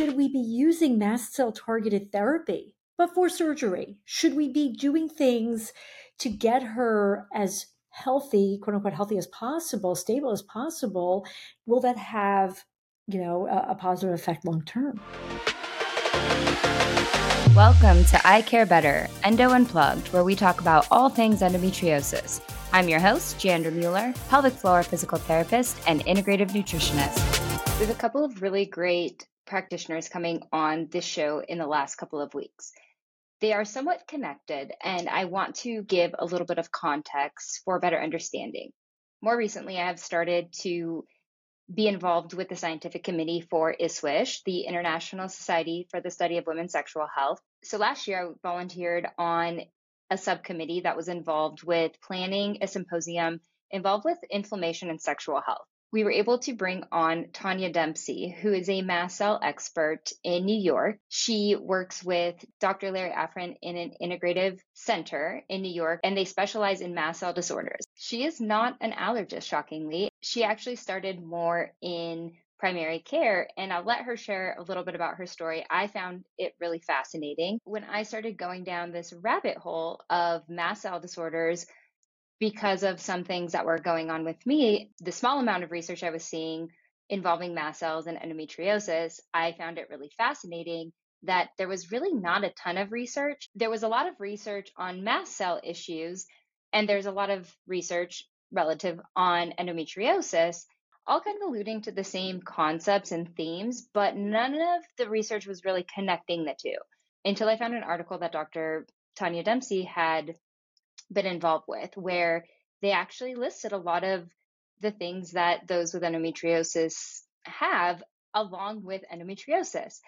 should we be using mast cell targeted therapy before surgery? Should we be doing things to get her as healthy, quote unquote, healthy as possible, stable as possible? Will that have, you know, a, a positive effect long term? Welcome to I Care Better, Endo Unplugged, where we talk about all things endometriosis. I'm your host, Jandra Mueller, pelvic floor physical therapist and integrative nutritionist. We have a couple of really great practitioners coming on this show in the last couple of weeks. They are somewhat connected, and I want to give a little bit of context for better understanding. More recently, I have started to be involved with the scientific committee for ISSWSH, the International Society for the Study of Women's Sexual Health. So last year, I volunteered on a subcommittee that was involved with planning a symposium involved with inflammation and sexual health we were able to bring on Tania Dempsey, who is a mast cell expert in New York. She works with Dr. Larry Afrin in an integrative center in New York, and they specialize in mast cell disorders. She is not an allergist, shockingly. She actually started more in primary care and I'll let her share a little bit about her story. I found it really fascinating. When I started going down this rabbit hole of mast cell disorders, because of some things that were going on with me, the small amount of research I was seeing involving mast cells and endometriosis, I found it really fascinating that there was really not a ton of research. There was a lot of research on mast cell issues, and there's a lot of research relative on endometriosis, all kind of alluding to the same concepts and themes, but none of the research was really connecting the two until I found an article that Dr. Tania Dempsey had been involved with, where they actually listed a lot of the things that those with endometriosis have along with endometriosis.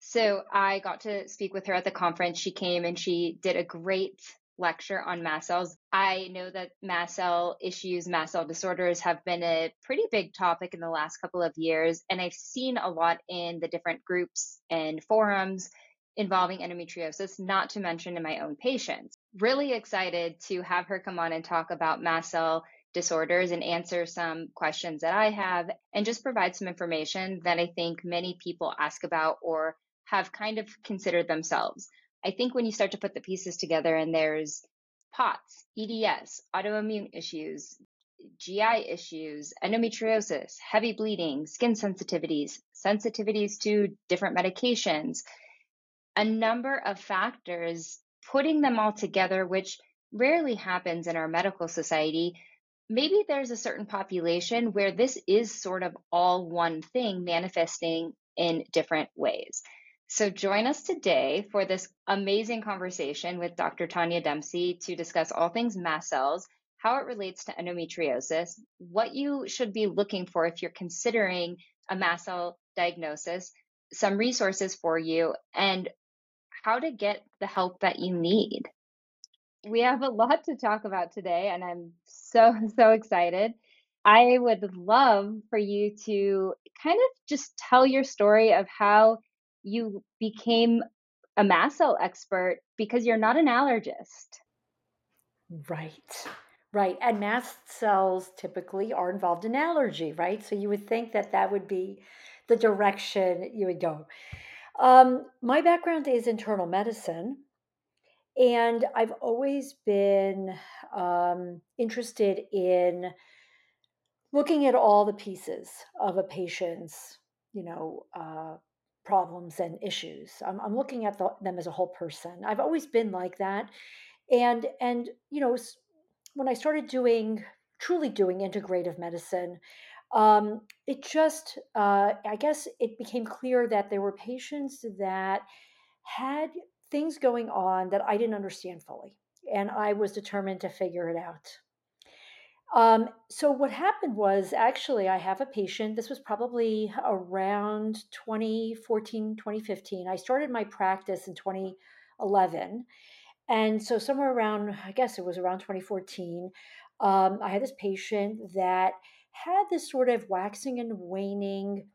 So I got to speak with her at the conference. She came and she did a great lecture on mast cells. I know that mast cell issues, mast cell disorders have been a pretty big topic in the last couple of years. And I've seen a lot in the different groups and forums involving endometriosis, not to mention in my own patients. Really excited to have her come on and talk about mast cell disorders and answer some questions that I have and just provide some information that I think many people ask about or have kind of considered themselves. I think when you start to put the pieces together and there's POTS, EDS, autoimmune issues, GI issues, endometriosis, heavy bleeding, skin sensitivities, sensitivities to different medications, a number of factors, putting them all together, which rarely happens in our medical society. Maybe there's a certain population where this is sort of all one thing manifesting in different ways. So, join us today for this amazing conversation with Dr. Tania Dempsey to discuss all things mast cells, how it relates to endometriosis, what you should be looking for if you're considering a mast cell diagnosis, some resources for you, and how to get the help that you need. We have a lot to talk about today, and I'm so, so excited. I would love for you to kind of just tell your story of how you became a mast cell expert because you're not an allergist. Right. Right. And mast cells typically are involved in allergy, right? So you would think that that would be the direction you would go. Um, my background is internal medicine, and I've always been um, interested in looking at all the pieces of a patient's, you know, uh, problems and issues. I'm, I'm looking at the, them as a whole person. I've always been like that, and and you know, when I started doing truly doing integrative medicine, um, it just, uh, I guess, it became clear that there were patients that had things going on that I didn't understand fully, and I was determined to figure it out. Um, so what happened was actually I have a patient. This was probably around 2014, 2015. I started my practice in 2011. And so somewhere around, I guess it was around 2014, um, I had this patient that had this sort of waxing and waning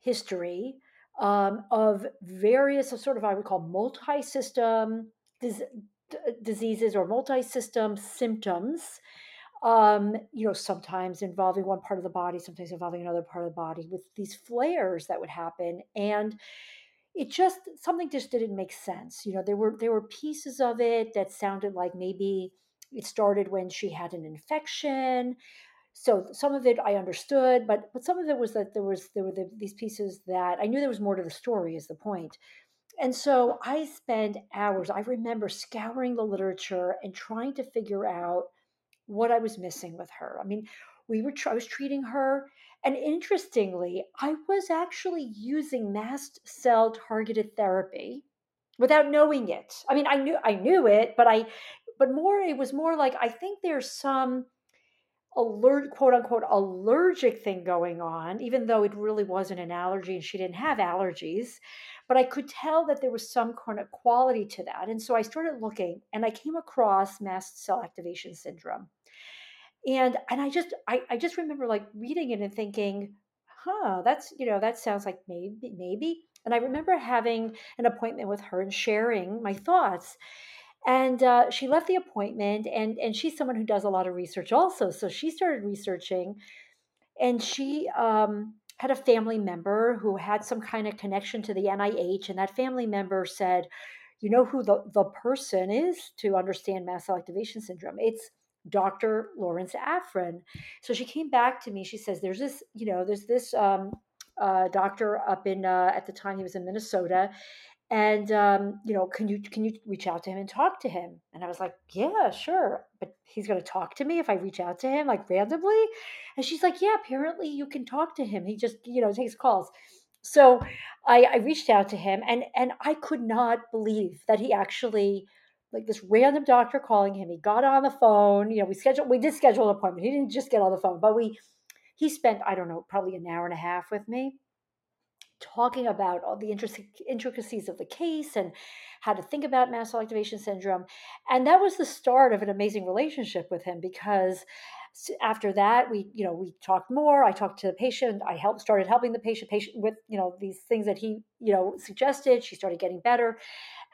history um, of various sort of I would call multi-system dis- diseases or multi-system symptoms. Um, you know, sometimes involving one part of the body, sometimes involving another part of the body, with these flares that would happen. And it just something just didn't make sense. You know, there were there were pieces of it that sounded like maybe it started when she had an infection. So some of it I understood, but but some of it was that there was there were the, these pieces that I knew there was more to the story. Is the point? And so I spent hours. I remember scouring the literature and trying to figure out what I was missing with her. I mean, we were I was treating her and interestingly, I was actually using mast cell targeted therapy without knowing it. I mean, I knew I knew it, but I but more it was more like I think there's some alert quote unquote allergic thing going on even though it really wasn't an allergy and she didn't have allergies. But i could tell that there was some kind of quality to that. And so i started looking and i came across mast cell activation syndrome. And and i just I, I just remember like reading it and thinking huh that's you know that sounds like maybe maybe. And i remember having an appointment with her and sharing my thoughts and uh, she left the appointment and and she's someone who does a lot of research also so she started researching and she um, had a family member who had some kind of connection to the nih and that family member said you know who the, the person is to understand mast cell activation syndrome it's Dr. Lawrence Afrin. So she came back to me. She says, "There's this, you know, there's this um, uh, doctor up in uh, at the time he was in Minnesota, and um, you know, can you can you reach out to him and talk to him?" And I was like, "Yeah, sure, but he's going to talk to me if I reach out to him like randomly." And she's like, "Yeah, apparently you can talk to him. He just you know takes calls." So I, I reached out to him, and and I could not believe that he actually like this random doctor calling him. He got on the phone. You know, we scheduled, we did schedule an appointment. He didn't just get on the phone, but we, he spent, I don't know, probably an hour and a half with me talking about all the intricacies of the case and how to think about mast cell activation syndrome. And that was the start of an amazing relationship with him because after that we you know we talked more. I talked to the patient. I helped started helping the patient patient with you know these things that he you know suggested. She started getting better.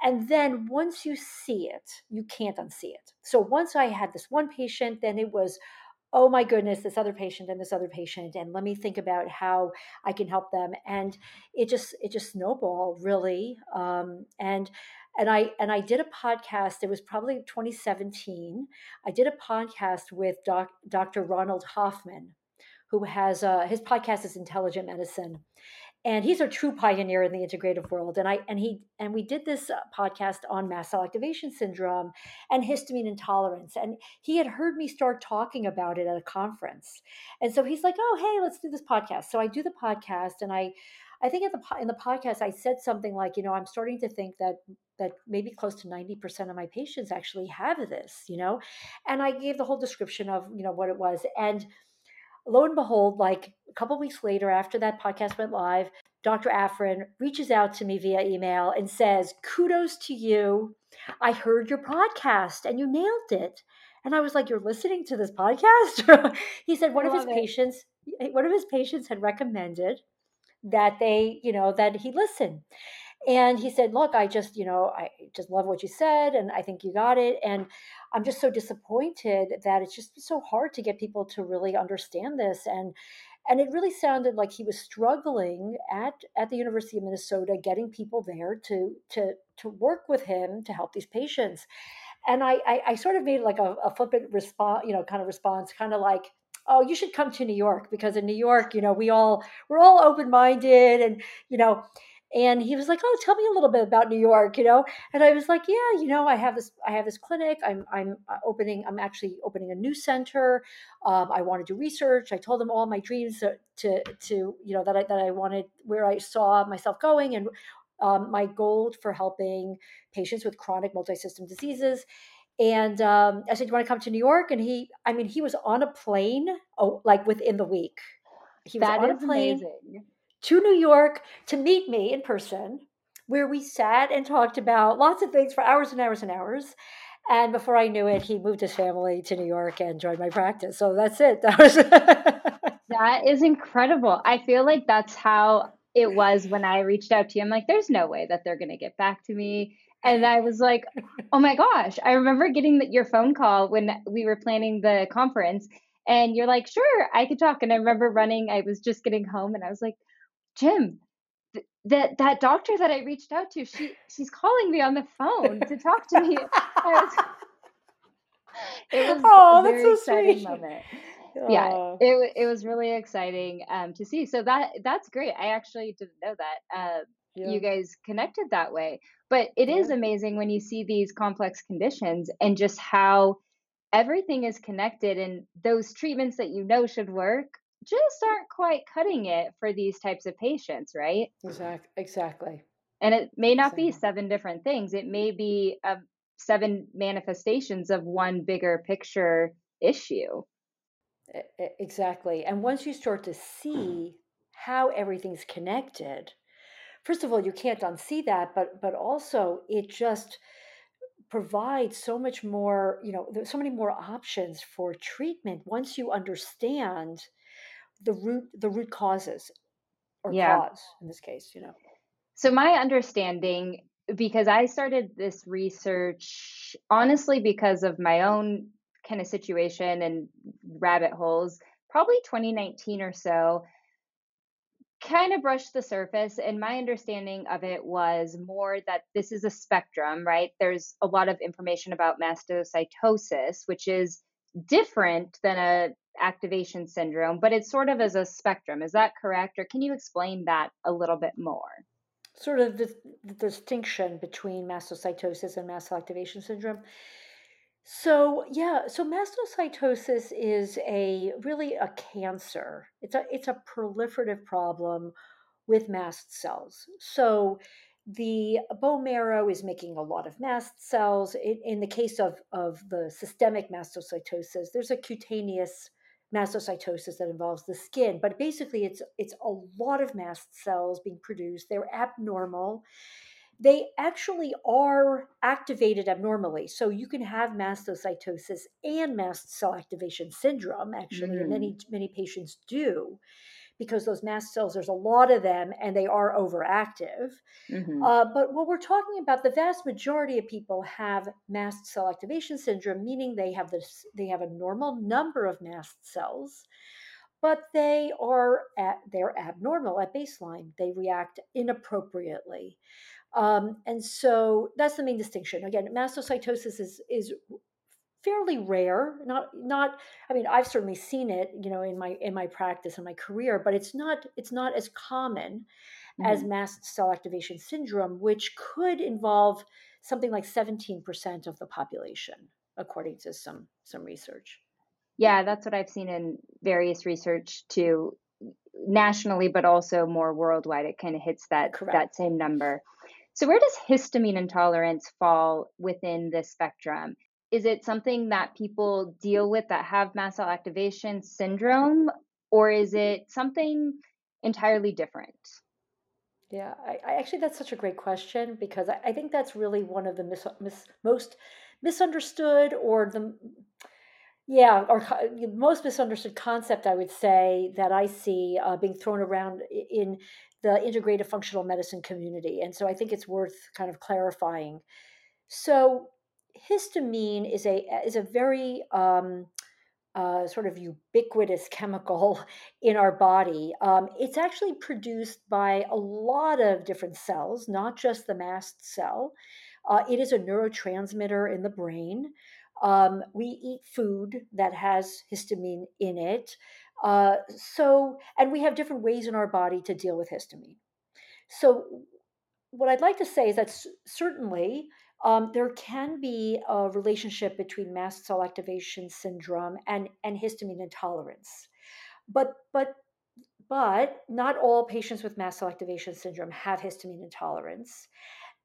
And then once you see it you can't unsee it. So once i had this one patient then it was oh my goodness this other patient and this other patient and let me think about how i can help them and it just it just snowballed really um, and and I and I did a podcast. It was probably 2017. I did a podcast with doc, Dr. Ronald Hoffman, who has uh, his podcast is Intelligent Medicine, and he's a true pioneer in the integrative world. And I and he and we did this uh, podcast on mast cell activation syndrome and histamine intolerance. And he had heard me start talking about it at a conference, and so he's like, "Oh, hey, let's do this podcast." So I do the podcast, and I I think at the in the podcast I said something like, you know, I'm starting to think that that maybe close to 90% of my patients actually have this, you know. And I gave the whole description of, you know, what it was and lo and behold, like a couple weeks later after that podcast went live, Dr. Afrin reaches out to me via email and says, "Kudos to you. I heard your podcast and you nailed it." And I was like, "You're listening to this podcast?" he said one of his it. patients one of his patients had recommended that they, you know, that he listened. And he said, Look, I just, you know, I just love what you said, and I think you got it. And I'm just so disappointed that it's just so hard to get people to really understand this. And and it really sounded like he was struggling at at the University of Minnesota, getting people there to to to work with him to help these patients. And I I, I sort of made like a, a flippant response, you know, kind of response, kind of like, oh you should come to new york because in new york you know we all we're all open-minded and you know and he was like oh tell me a little bit about new york you know and i was like yeah you know i have this i have this clinic i'm i'm uh, opening i'm actually opening a new center um, i want to do research i told him all my dreams to, to to you know that i that i wanted where i saw myself going and um, my goal for helping patients with chronic multi-system diseases and um, I said, "Do you want to come to New York?" And he, I mean, he was on a plane, oh, like within the week. He was that on a plane amazing. To New York to meet me in person, where we sat and talked about lots of things for hours and hours and hours. And before I knew it, he moved his family to New York and joined my practice. So that's it. That was that is incredible. I feel like that's how it was when I reached out to you. I'm like, there's no way that they're going to get back to me and I was like, oh my gosh. I remember getting the, your phone call when we were planning the conference. And you're like, sure, I could talk. And I remember running, I was just getting home and I was like, Jim, th- that that doctor that I reached out to, she she's calling me on the phone to talk to me. Was, it was oh, a very that's so exciting sweet. moment. Yeah, Oh, it it was really exciting um, to see. So that that's great. I actually didn't know that. Uh, yeah, you guys connected that way. But it is yeah, amazing when you see these complex conditions and just how everything is connected and those treatments that you know should work just aren't quite cutting it for these types of patients, right? Exactly. exactly, And it may not be seven different things. It may be uh, seven manifestations of one bigger picture issue. Exactly. And once you start to see how everything's connected, first of all, you can't unsee that, but but also it just provides so much more, you know, there's so many more options for treatment once you understand the root the root causes or Yeah. cause in this case, you know. So my understanding, because I started this research honestly because of my own kind of situation and rabbit holes, probably 2019 or so, kind of brushed the surface. And my understanding of it was more that this is a spectrum, right? There's a lot of information about mastocytosis, which is different than a activation syndrome, but it's sort of as a spectrum. Is that correct? Or can you explain that a little bit more? Sort of the, the distinction between mastocytosis and mast cell activation syndrome. So yeah, so mastocytosis is a really a cancer. It's a it's a proliferative problem with mast cells. So the bone marrow is making a lot of mast cells. In, in the case of, of the systemic mastocytosis, there's a cutaneous mastocytosis that involves the skin, but basically it's it's a lot of mast cells being produced. They're abnormal they actually are activated abnormally. So you can have mastocytosis and mast cell activation syndrome, actually, and Mm, many, many patients do because those mast cells, there's a lot of them and they are overactive. hmm Uh, but what we're talking about, the vast majority of people have mast cell activation syndrome, meaning they have this, they have a normal number of mast cells, but they are at, they're abnormal at baseline. They react inappropriately. Um, and so that's the main distinction. Again, mastocytosis is is fairly rare. Not not. I mean, I've certainly seen it, you know, in my in my practice and my career, but it's not it's not as common as hmm mast cell activation syndrome, which could involve something like seventeen percent of the population, according to some some research. Yeah, that's what I've seen in various research too, nationally, but also more worldwide. It kind of hits that Correct. that same number. So where does histamine intolerance fall within this spectrum? Is it something that people deal with that have mast cell activation syndrome, or is it something entirely different? Yeah, I, I actually that's such a great question because I, I think that's really one of the mis, mis, most misunderstood or the Yeah, or most misunderstood concept, I would say, that I see uh, being thrown around in the integrative functional medicine community. And so I think it's worth kind of clarifying. So histamine is a is a very um, uh, sort of ubiquitous chemical in our body. Um, it's actually produced by a lot of different cells, not just the mast cell. Uh, it is a neurotransmitter in the brain. Um, we eat food that has histamine in it. Uh, so, and we have different ways in our body to deal with histamine. So, what I'd like to say is that certainly um, there can be a relationship between mast cell activation syndrome and, and histamine intolerance. But, but, but not all patients with mast cell activation syndrome have histamine intolerance.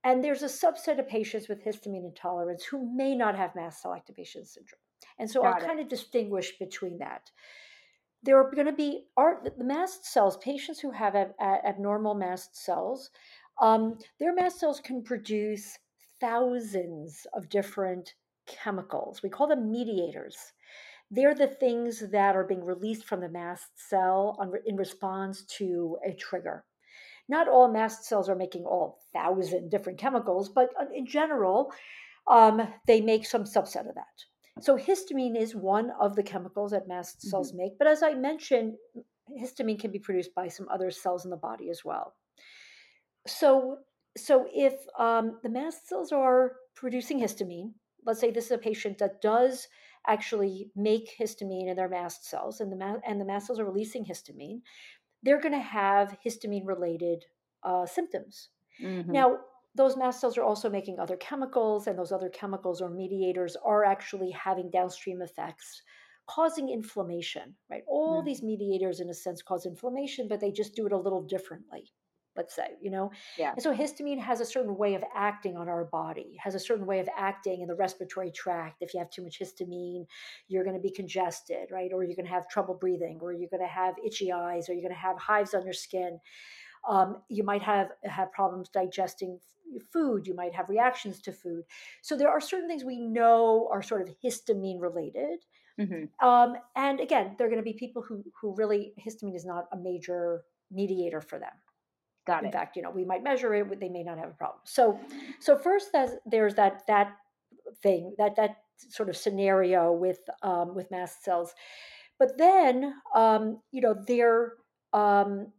And there's a subset of patients with histamine intolerance who may not have mast cell activation syndrome. And so I'll it. kind of distinguish between that. There are going to be are the mast cells, patients who have ab- abnormal mast cells, um, their mast cells can produce thousands of different chemicals. We call them mediators. They're the things that are being released from the mast cell on, in response to a trigger not all mast cells are making all thousand different chemicals, but uh, in general, um, they make some subset of that. So histamine is one of the chemicals that mast cells make, but as I mentioned, histamine can be produced by some other cells in the body as well. so so if um, the mast cells are producing histamine, let's say this is a patient that does actually make histamine in their mast cells, and the ma- and the mast cells are releasing histamine, they're going to have histamine related uh, symptoms. Mm-hmm. Now, those mast cells are also making other chemicals, and those other chemicals or mediators are actually having downstream effects causing inflammation, right? All mm-hmm. these mediators, in a sense, cause inflammation, but they just do it a little differently let's say, you know? Yeah. And so histamine has a certain way of acting on our body, has a certain way of acting in the respiratory tract. If you have too much histamine, you're going to be congested, right? Or you're going to have trouble breathing, or you're going to have itchy eyes, or you're going to have hives on your skin. Um, you might have have problems digesting food. You might have reactions to food. So there are certain things we know are sort of histamine related. Mm-hmm. Um, and again, there are going to be people who who really histamine is not a major mediator for them. Got in it. fact, you know, we might measure it, they may not have a problem. So, so first, there's that that thing that that sort of scenario with um, with mast cells, but then um, you know there um,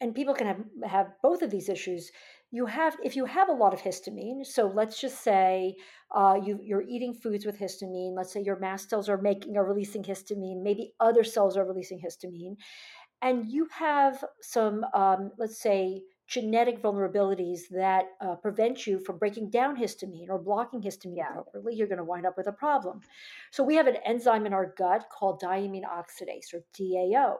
and people can have have both of these issues. You have if you have a lot of histamine. So let's just say uh, you you're eating foods with histamine. Let's say your mast cells are making are releasing histamine. Maybe other cells are releasing histamine, and you have some, um, let's say, genetic vulnerabilities that uh, prevent you from breaking down histamine or blocking histamine yeah. appropriately, you're going to wind up with a problem. So we have an enzyme in our gut called diamine oxidase or DAO.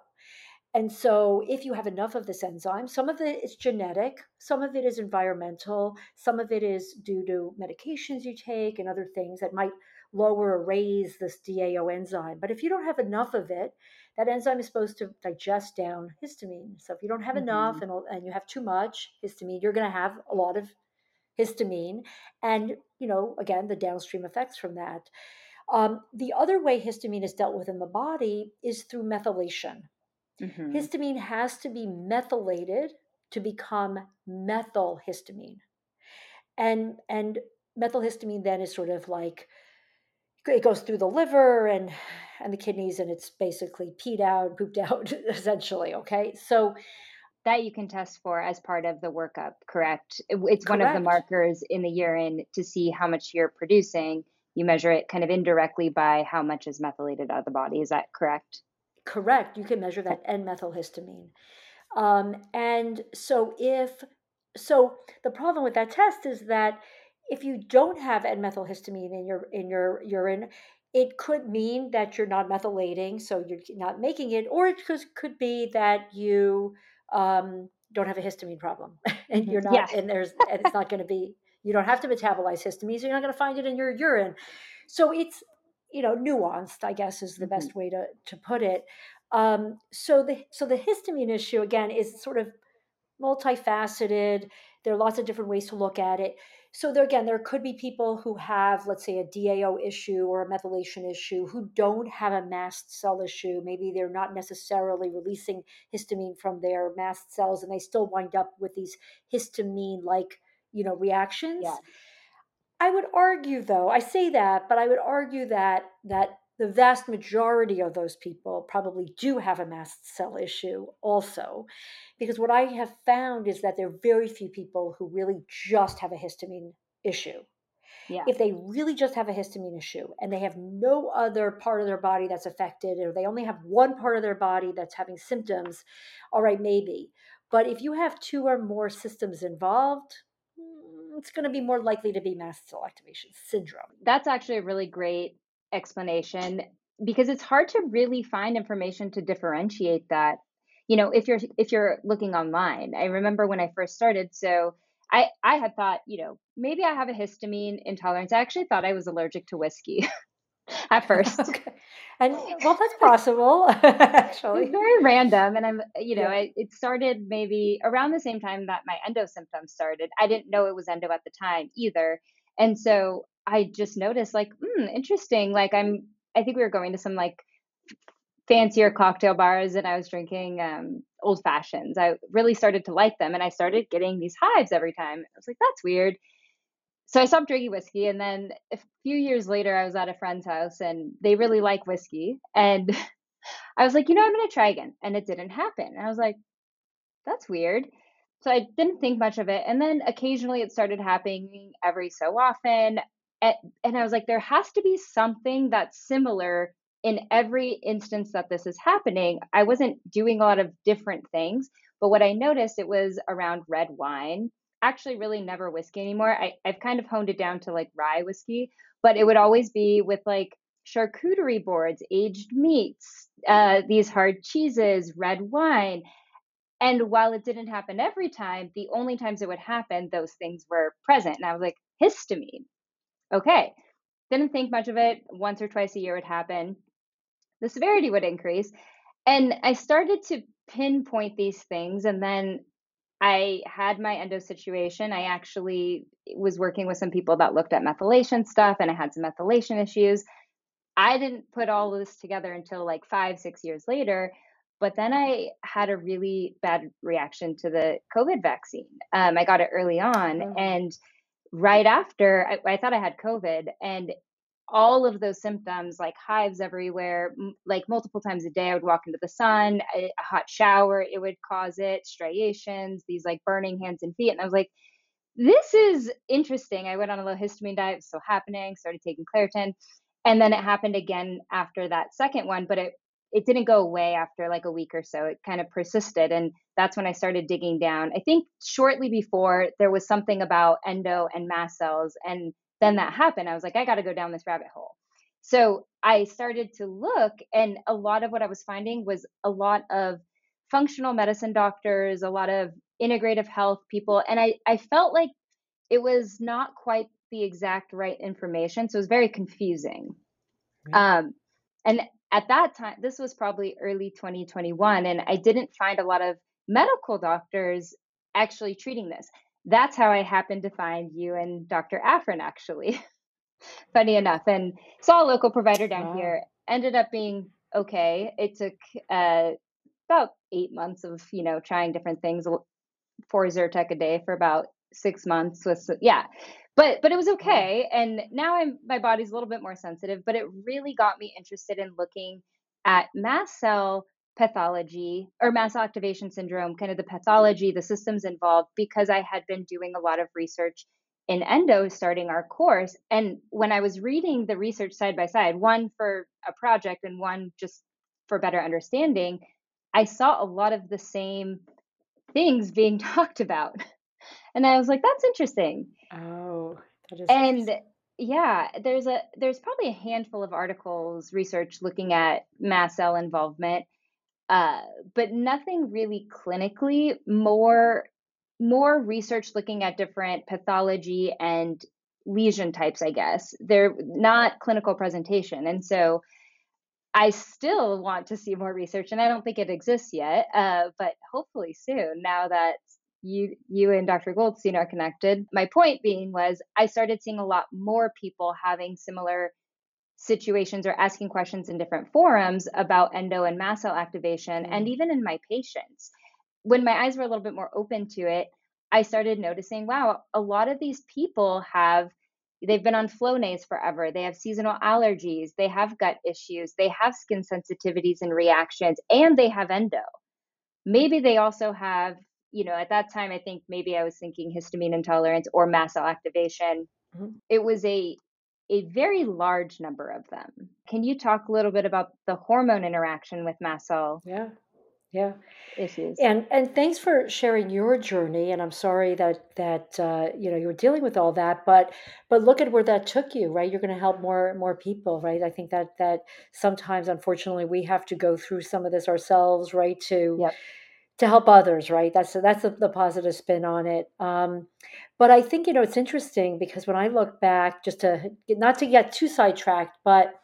And so, if you have enough of this enzyme, some of it is genetic, some of it is environmental, some of it is due to medications you take and other things that might lower or raise this DAO enzyme. But if you don't have enough of it, that enzyme is supposed to digest down histamine. So if you don't have mm-hmm. enough and, and you have too much histamine, you're going to have a lot of histamine. And, you know, again, the downstream effects from that. Um, the other way histamine is dealt with in the body is through methylation. Mm-hmm. Histamine has to be methylated to become methylhistamine. And, and methylhistamine then is sort of like it goes through the liver and and the kidneys and it's basically peed out pooped out essentially okay? So that you can test for as part of the workup correct? It's correct. one of the markers in the urine to see how much you're producing. You measure it kind of indirectly by how much is methylated out of the body is that correct? Correct. You can measure that n-methylhistamine um, and so if so the problem with that test is that if you don't have N-methylhistamine in your in your urine, it could mean that you're not methylating, so you're not making it, or it could, could be that you um, don't have a histamine problem, and mm-hmm. you're not, yeah. and there's, and it's not going to be, you don't have to metabolize histamine, so you're not going to find it in your urine. So it's, you know, nuanced, I guess, is the mm-hmm. best way to to put it. Um, so the so the histamine issue again is sort of multifaceted. There are lots of different ways to look at it. So there again, there could be people who have, let's say, a DAO issue or a methylation issue who don't have a mast cell issue. Maybe they're not necessarily releasing histamine from their mast cells, and they still wind up with these histamine-like, you know, reactions. Yeah. I would argue, though, I say that, but I would argue that that the vast majority of those people probably do have a mast cell issue also because what i have found is that there are very few people who really just have a histamine issue. Yeah. if they really just have a histamine issue and they have no other part of their body that's affected or they only have one part of their body that's having symptoms all right maybe. But if you have two or more systems involved mm, it's going to be more likely to be mast cell activation syndrome. That's actually a really great explanation because it's hard to really find information to differentiate that. You know if you're if you're looking online i remember when i first started so i i had thought you know maybe i have a histamine intolerance. I actually thought i was allergic to whiskey at first. Okay. and well that's possible actually. It's very random and i'm you know yeah. I, it started maybe around the same time that my endo symptoms started. I didn't know it was endo at the time either. And so I just noticed like, hmm, interesting. Like I'm, I think we were going to some like fancier cocktail bars and I was drinking um, old fashions. I really started to like them and I started getting these hives every time. I was like, that's weird. So I stopped drinking whiskey. And then a few years later, I was at a friend's house and they really like whiskey. And I was like, you know, I'm going to try again. And it didn't happen. And I was like, that's weird. so I didn't think much of it. And then occasionally it started happening every so often. And I was like, there has to be something that's similar in every instance that this is happening. I wasn't doing a lot of different things, but what I noticed it was around red wine. Actually, really never whiskey anymore. I, I've kind of honed it down to like rye whiskey, but it would always be with like charcuterie boards, aged meats, uh, these hard cheeses, red wine. And while it didn't happen every time, the only times it would happen, those things were present. And I was like, histamine. Okay. Didn't think much of it. Once or twice a year would happen. The severity would increase. And I started to pinpoint these things. And then I had my endo situation. I actually was working with some people that looked at methylation stuff, and I had some methylation issues. I didn't put all this together until like five, six years later. But then I had a really bad reaction to the COVID vaccine. Um, I got it early on. Oh. And right after, I, I thought I had COVID. And all of those symptoms like hives everywhere m- like multiple times a day i would walk into the sun a, a, hot shower it would cause it striations these like burning hands and feet and i was like this is interesting i went on a low histamine diet so happening started taking claritin and then it happened again after that second one but it it didn't go away after like a week or so it kind of persisted and that's when i started digging down i think shortly before there was something about endo and mast cells and then that happened i was like i got to go down this rabbit hole so i started to look and a lot of what i was finding was a lot of functional medicine doctors a lot of integrative health people and i i felt like it was not quite the exact right information. So it was very confusing. Um, and at that time, this was probably early 2021, and I didn't find a lot of medical doctors actually treating this. That's how I happened to find you and Dr. Afrin, actually. Funny enough, and saw a local provider down wow. here. Ended up being okay. It took uh, about eight months of you know trying different things, four Zyrtec a day for about six months. With yeah, but but it was mm-hmm. okay and now i'm my body's a little bit more sensitive but it really got me interested in looking at mast cell pathology or mast cell activation syndrome kind of the pathology the systems involved because i had been doing a lot of research in endo starting our course and when i was reading the research side by side one for a project and one just for better understanding i saw a lot of the same things being talked about and i was like that's interesting. Oh, that is and yeah there's a there's probably a handful of articles research looking at mast cell involvement uh, but nothing really clinically more more research looking at different pathology and lesion types i guess. They're not clinical presentation and so i still want to see more research and i don't think it exists yet uh, but hopefully soon now that you you and Dr. Goldstein are connected. My point being was I started seeing a lot more people having similar situations or asking questions in different forums about endo and mast cell activation mm. and even in my patients. When my eyes were a little bit more open to it, I started noticing, wow, a lot of these people have they've been on Flonase forever. They have seasonal allergies, they have gut issues, they have skin sensitivities and reactions, and they have endo. Maybe they also have you know, at that time, I think maybe I was thinking histamine intolerance or mast cell activation. Mm-hmm. It was a a very large number of them. Can you talk a little bit about the hormone interaction with mast cell? Yeah. Yeah. Issues. And and thanks for sharing your journey. And I'm sorry that that uh, you know you were dealing with all that, but but look at where that took you, right? You're going to help more more people, right? I think that that sometimes, unfortunately, we have to go through some of this ourselves, right? To yep to help others, right? That's that's the, the positive spin on it. Um, but I think you know it's interesting because when I look back, just to not to get too sidetracked, but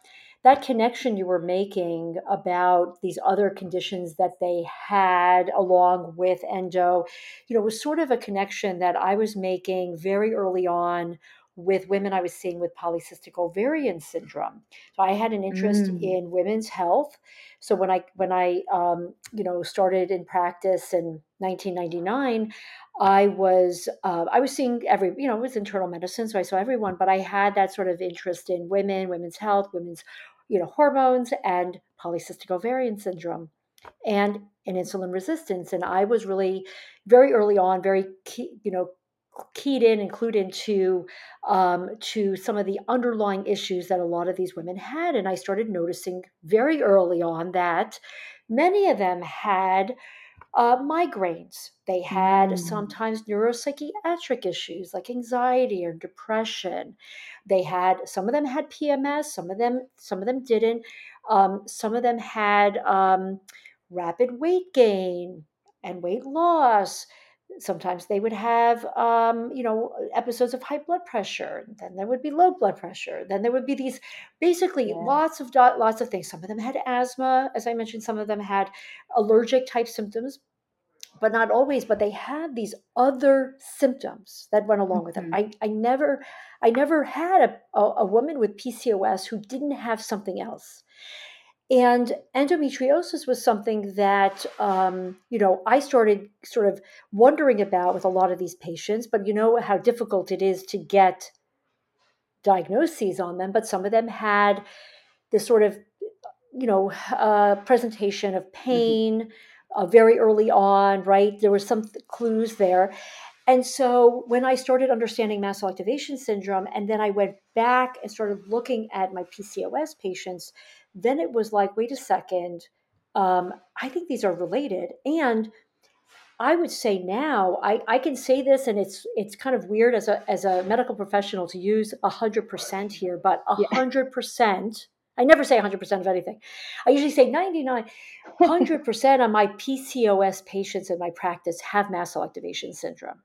that connection you were making about these other conditions that they had along with endo, you know, was sort of a connection that I was making very early on with women I was seeing with polycystic ovarian syndrome. So I had an interest mm. in women's health. So when I when I um, you know started in practice in 1999, I was uh, I was seeing every you know it was internal medicine, so I saw everyone, but I had that sort of interest in women, women's health, women's you know hormones, and polycystic ovarian syndrome, and in insulin resistance. And I was really very early on, very key, you know, keyed in and clued into um, to some of the underlying issues that a lot of these women had. And I started noticing very early on that many of them had uh, migraines. They had mm. sometimes neuropsychiatric issues like anxiety or depression. They had some of them had PMS, some of them some of them didn't. Um, some of them had um, rapid weight gain and weight loss sometimes they would have um, you know episodes of high blood pressure then there would be low blood pressure then there would be these basically yeah. lots of lots of things some of them had asthma as i mentioned some of them had allergic type symptoms but not always but they had these other symptoms that went along mm-hmm. with it I, I never i never had a, a, a woman with pcos who didn't have something else and endometriosis was something that, um, you know, I started sort of wondering about with a lot of these patients, but you know how difficult it is to get diagnoses on them. But some of them had this sort of, you know, uh, presentation of mm-hmm. pain mm-hmm. uh, very early on, right? There were some th- clues there. And so when I started understanding mast cell activation syndrome, and then I went back and started looking at my PCOS patients, then it was like, wait a second, um, I think these are related. And I would say now, I, I can say this, and it's it's kind of weird as a as a medical professional to use hundred percent here, but hundred percent. I never say 100% of anything. I usually say 99, 100% of my PCOS patients in my practice have mast cell activation syndrome.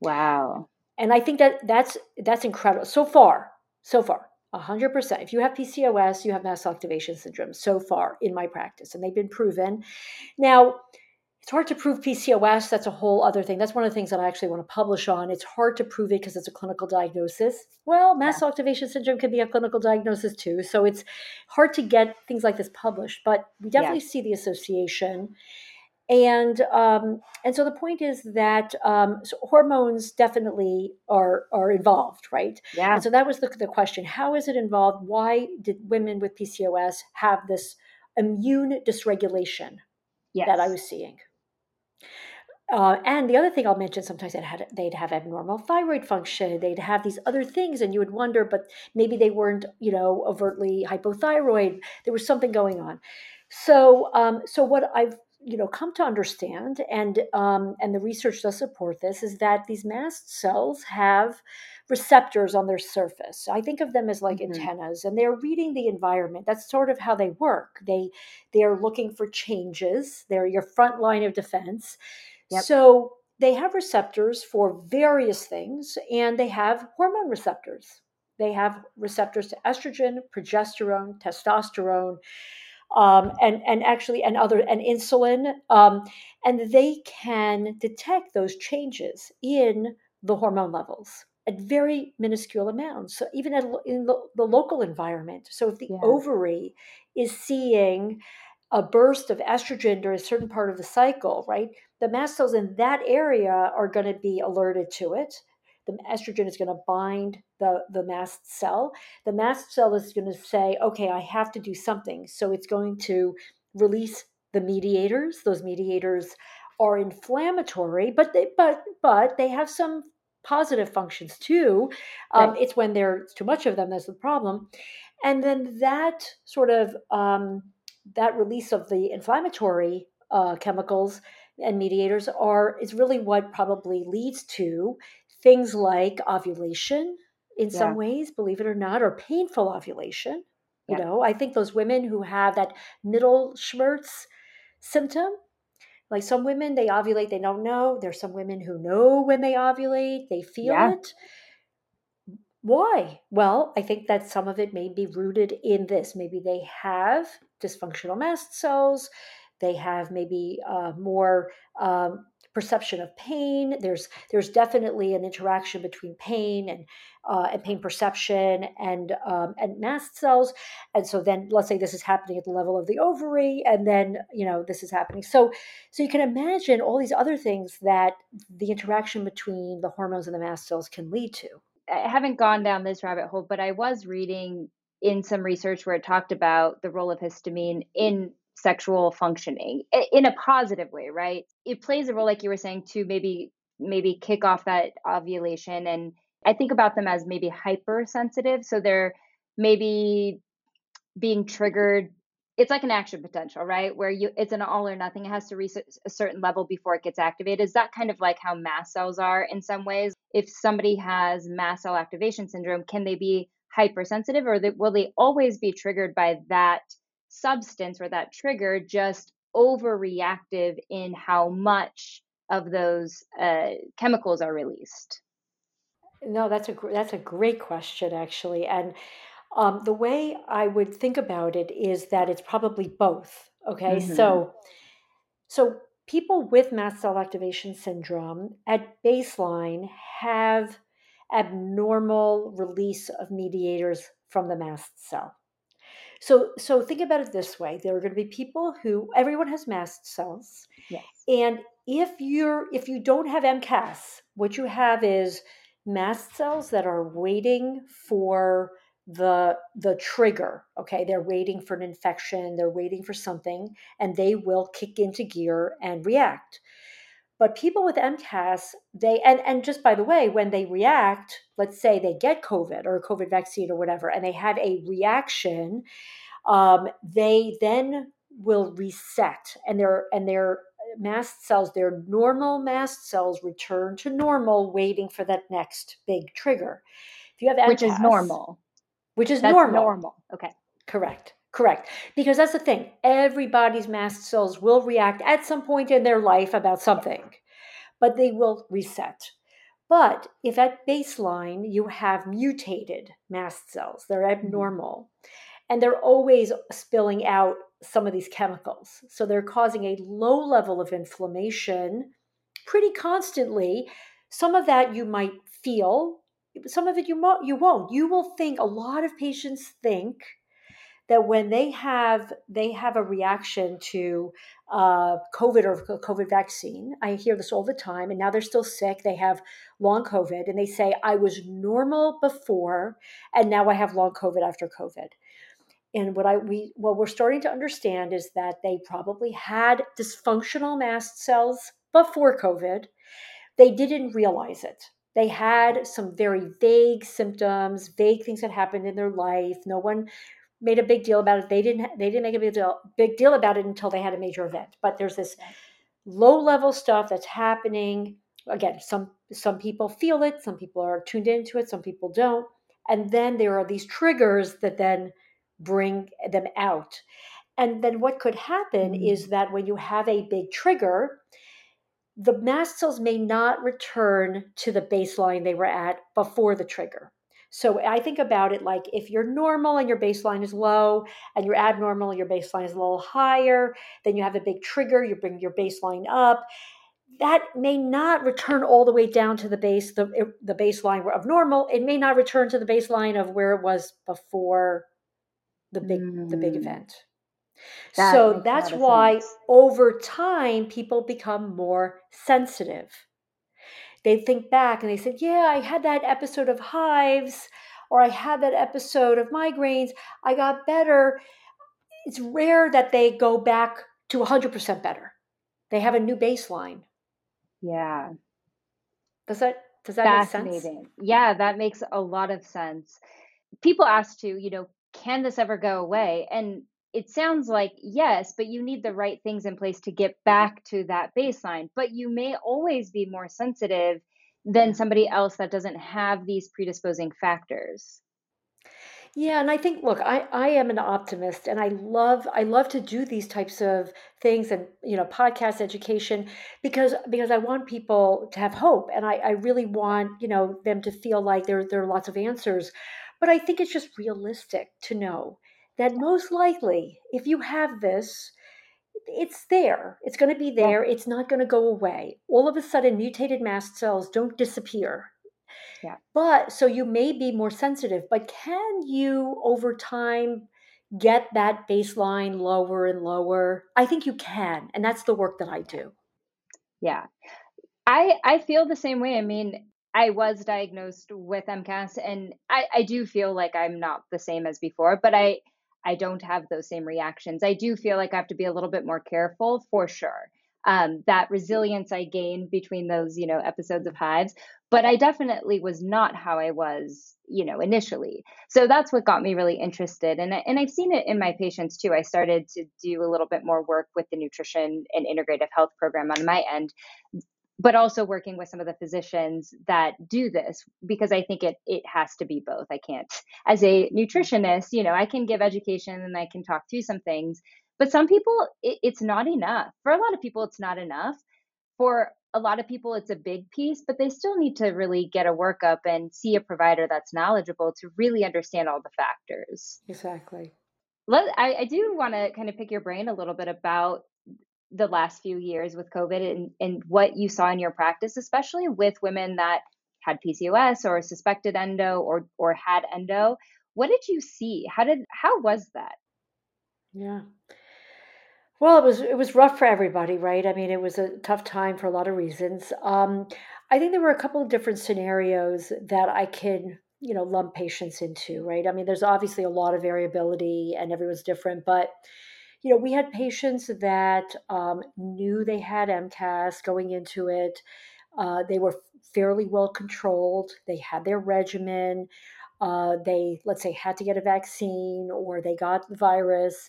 Wow. And I think that that's that's incredible so far. So far. 100%. If you have PCOS, you have mast activation syndrome so far in my practice, and they've been proven. Now, it's hard to prove PCOS. That's a whole other thing. That's one of the things that I actually want to publish on. It's hard to prove it because it's a clinical diagnosis. Well, mast cell activation syndrome can be a clinical diagnosis too. So it's hard to get things like this published, but we definitely yeah. see the association and um, and so the point is that um, so hormones definitely are are involved, right? Yeah. And so that was the, the question: How is it involved? Why did women with PCOS have this immune dysregulation yes. that I was seeing? Uh, and the other thing I'll mention, sometimes they'd, had, they'd have abnormal thyroid function. They'd have these other things, and you would wonder, but maybe they weren't, you know, overtly hypothyroid. There was something going on. So, um, so what I've you know come to understand and um, and the research does support this is that these mast cells have receptors on their surface. I think of them as like mm-hmm. antennas and they're reading the environment. That's sort of how they work. They they're looking for changes. They're your front line of defense. Yep. so they have receptors for various things and they have hormone receptors. They have receptors to estrogen progesterone testosterone um, and and actually and other and insulin, um, and they can detect those changes in the hormone levels at very minuscule amounts. So even at, in the, the local environment. So if the yeah. ovary is seeing a burst of estrogen during a certain part of the cycle, right? The mast cells in that area are going to be alerted to it the estrogen is going to bind the, the mast cell. The mast cell is going to say, okay, I have to do something. So it's going to release the mediators. Those mediators are inflammatory, but they, but but they have some positive functions too. Um, right. It's when there's too much of them that's the problem, and then that sort of um, that release of the inflammatory uh, chemicals and mediators are is really what probably leads to things like ovulation in yeah. some ways, believe it or not, or painful ovulation. You yeah. know, I think those women who have that mittelschmerz symptom, like some women, they ovulate, they don't know. There's some women who know when they ovulate, they feel yeah. it. Why? Well, I think that some of it may be rooted in this. Maybe they have dysfunctional mast cells. They have maybe uh, more um, perception of pain. There's there's definitely an interaction between pain and uh, and pain perception and um, and mast cells. And so then let's say this is happening at the level of the ovary, and then you know this is happening. So so you can imagine all these other things that the interaction between the hormones and the mast cells can lead to. I haven't gone down this rabbit hole, but I was reading in some research where it talked about the role of histamine in sexual functioning in a positive way, right? It plays a role, like you were saying, to maybe maybe kick off that ovulation. And I think about them as maybe hypersensitive. So they're maybe being triggered it's like an action potential, right? Where you it's an all or nothing. It has to reach a certain level before it gets activated. Is that kind of like how mast cells are in some ways? If somebody has mast cell activation syndrome, can they be hypersensitive, or will they always be triggered by that substance or that trigger? Just overreactive in how much of those uh, chemicals are released. No, that's a that's a great question actually, and um, the way I would think about it is that it's probably both. Okay, mm-hmm. so so people with mast cell activation syndrome at baseline have abnormal release of mediators from the mast cell. So so think about it this way: there are going to be people who everyone has mast cells, yes. and if you're if you don't have MCAS, what you have is mast cells that are waiting for the the trigger okay they're waiting for an infection they're waiting for something and they will kick into gear and react but people with mcas they and and just by the way when they react let's say they get covid or a covid vaccine or whatever and they have a reaction um, they then will reset and their and their mast cells their normal mast cells return to normal waiting for that next big trigger if you have MCAS, which is normal which is that's normal. Normal. Okay. Correct. Correct. Because that's the thing. Everybody's mast cells will react at some point in their life about something, but they will reset. But if at baseline you have mutated mast cells, they're mm-hmm. abnormal, and they're always spilling out some of these chemicals. So they're causing a low level of inflammation pretty constantly. Some of that you might feel some of it you won't you won't you will think a lot of patients think that when they have they have a reaction to uh, covid or covid vaccine i hear this all the time and now they're still sick they have long covid and they say i was normal before and now i have long covid after covid. And what i we what we're starting to understand is that they probably had dysfunctional mast cells before covid. They didn't realize it. They had some very vague symptoms, vague things that happened in their life. No one made a big deal about it. They didn't they didn't make a big deal big deal about it until they had a major event. But there's this low level stuff that's happening. Again, some some people feel it, some people are tuned into it, some people don't. And then there are these triggers that then bring them out. And then what could happen mm-hmm. is that when you have a big trigger, the mast cells may not return to the baseline they were at before the trigger. So I think about it like if you're normal and your baseline is low, and you're abnormal your baseline is a little higher, then you have a big trigger, you bring your baseline up. That may not return all the way down to the base, the, the baseline of normal. It may not return to the baseline of where it was before the big mm. the big mm. event. That so that's why sense. over time people become more sensitive. They think back and they said, Yeah, I had that episode of hives, or I had that episode of migraines. I got better. It's rare that they go back to 100% better. They have a new baseline. Yeah. Does that does that make sense? Yeah, that makes a lot of sense. People ask to, you know, can this ever go away? And it sounds like yes, but you need the right things in place to get back to that baseline. But you may always be more sensitive than somebody else that doesn't have these predisposing factors. Yeah, and I think look, I I am an optimist and I love I love to do these types of things and you know podcast education because because I want people to have hope and I I really want, you know, them to feel like there there are lots of answers. But I think it's just realistic to know that most likely, if you have this, it's there. It's going to be there. Yeah. It's not going to go away. All of a sudden, mutated mast cells don't disappear. Yeah. But so you may be more sensitive, but can you over time get that baseline lower and lower? I think you can. And that's the work that I do. Yeah. I I feel the same way. I mean, I was diagnosed with MCAS and I, I do feel like I'm not the same as before, but I I don't have those same reactions. I do feel like I have to be a little bit more careful for sure. Um, that resilience I gained between those, you know, episodes of hives, but I definitely was not how I was, you know, initially. So that's what got me really interested, and and I've seen it in my patients too. I started to do a little bit more work with the nutrition and integrative health program on my end, but also working with some of the physicians that do this because I think it it has to be both. I can't as a mm-hmm. nutritionist, you know, I can give education and I can talk through some things, but some people it, it's not enough. For a lot of people it's not enough. For a lot of people it's a big piece, but they still need to really get a workup and see a provider that's knowledgeable to really understand all the factors. Exactly. Let, I, I do want to kind of pick your brain a little bit about the last few years with COVID and, and what you saw in your practice, especially with women that had PCOS or suspected endo or or had endo. What did you see? How did how was that? Yeah. Well, it was it was rough for everybody, right? I mean, it was a tough time for a lot of reasons. Um, I think there were a couple of different scenarios that I can, you know, lump patients into, right? I mean, there's obviously a lot of variability and everyone's different, but you know, we had patients that um, knew they had MCAS going into it. Uh, they were fairly well controlled. They had their regimen. Uh, they, let's say, had to get a vaccine or they got the virus.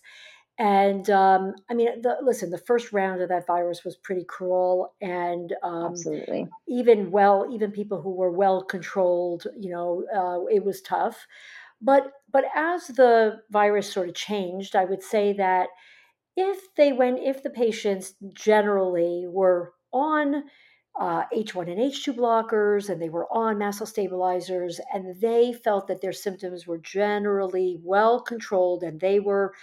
And um, I mean, the, listen, the first round of that virus was pretty cruel, and um, absolutely, even well, even people who were well controlled, you know, uh, it was tough. But but as the virus sort of changed, I would say that if they went, if the patients generally were on uh, H1 and H2 blockers and they were on mast cell stabilizers and they felt that their symptoms were generally well controlled and they were,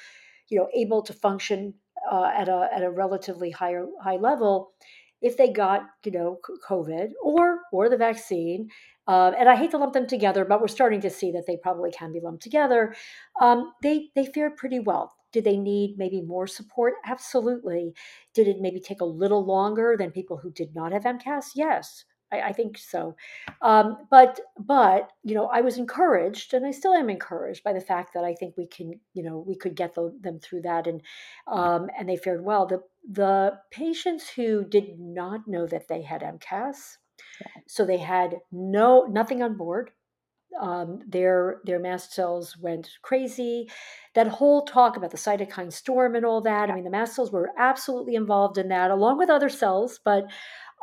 you know, able to function uh, at a at a relatively higher high level, if they got you know COVID or or the vaccine, uh, and I hate to lump them together, but we're starting to see that they probably can be lumped together. Um, they they fared pretty well. Did they need maybe more support? Absolutely. Did it maybe take a little longer than people who did not have MCAS? Yes. I, think so, um, but but you know I was encouraged, and I still am encouraged by the fact that I think we can you know we could get the, them through that, and um, and they fared well. The the patients who did not know that they had MCAS, so they had no nothing on board. Um, their their mast cells went crazy. That whole talk about the cytokine storm and all that. I mean, the mast cells were absolutely involved in that, along with other cells. But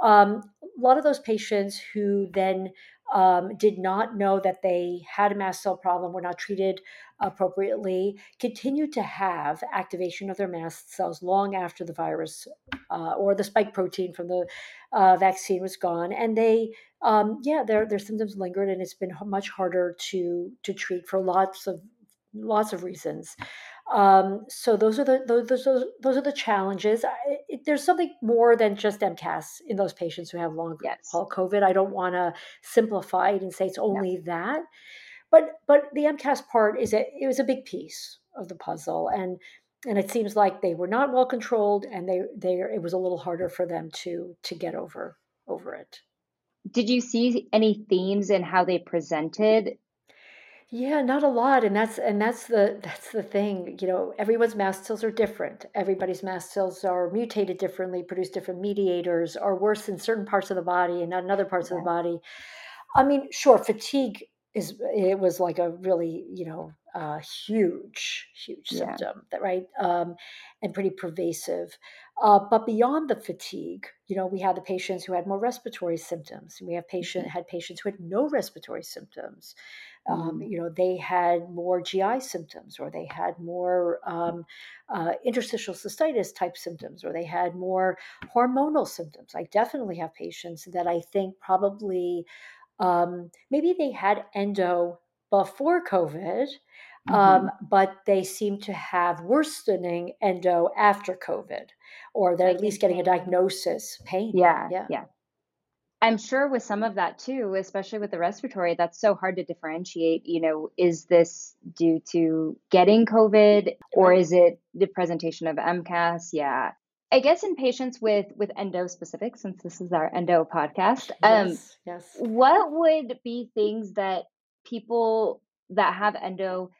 um, a lot of those patients who then um, did not know that they had a mast cell problem, were not treated appropriately, continued to have activation of their mast cells long after the virus uh, or the spike protein from the uh, vaccine was gone, and they, um, yeah, their their symptoms lingered, and it's been much harder to to treat for lots of lots of reasons. Um, so those are the those those, those are the challenges. I, it, there's something more than just MCAS in those patients who have long yes. haul COVID. I don't want to simplify it and say it's only no. that, but but the MCAS part is a it was a big piece of the puzzle, and and it seems like they were not well controlled, and they they it was a little harder for them to to get over over it. Did you see any themes in how they presented yeah, not a lot, and that's and that's the that's the thing. You know, everyone's mast cells are different. Everybody's mast cells are mutated differently, produce different mediators, are worse in certain parts of the body and not in other parts of the body. I mean, sure, fatigue is it was like a really you know uh, huge huge Yeah. symptom that right um, and pretty pervasive. Uh, but beyond the fatigue, you know, we had the patients who had more respiratory symptoms. We have patient mm-hmm. had patients who had no respiratory symptoms. Um, you know, they had more GI symptoms, or they had more um, uh, interstitial cystitis type symptoms, or they had more hormonal symptoms. I definitely have patients that I think probably um, maybe they had endo before COVID. Um, mm-hmm. Um, but they seem to have worsening endo after COVID, or they're at least getting a diagnosis pain. Yeah, yeah, yeah. I'm sure with some of that too, especially with the respiratory, that's so hard to differentiate. You know, is this due to getting COVID or is it the presentation of MCAS? Yeah. I guess in patients with with endo specific, since this is our endo podcast, um, yes, yes. what would be things that people that have endo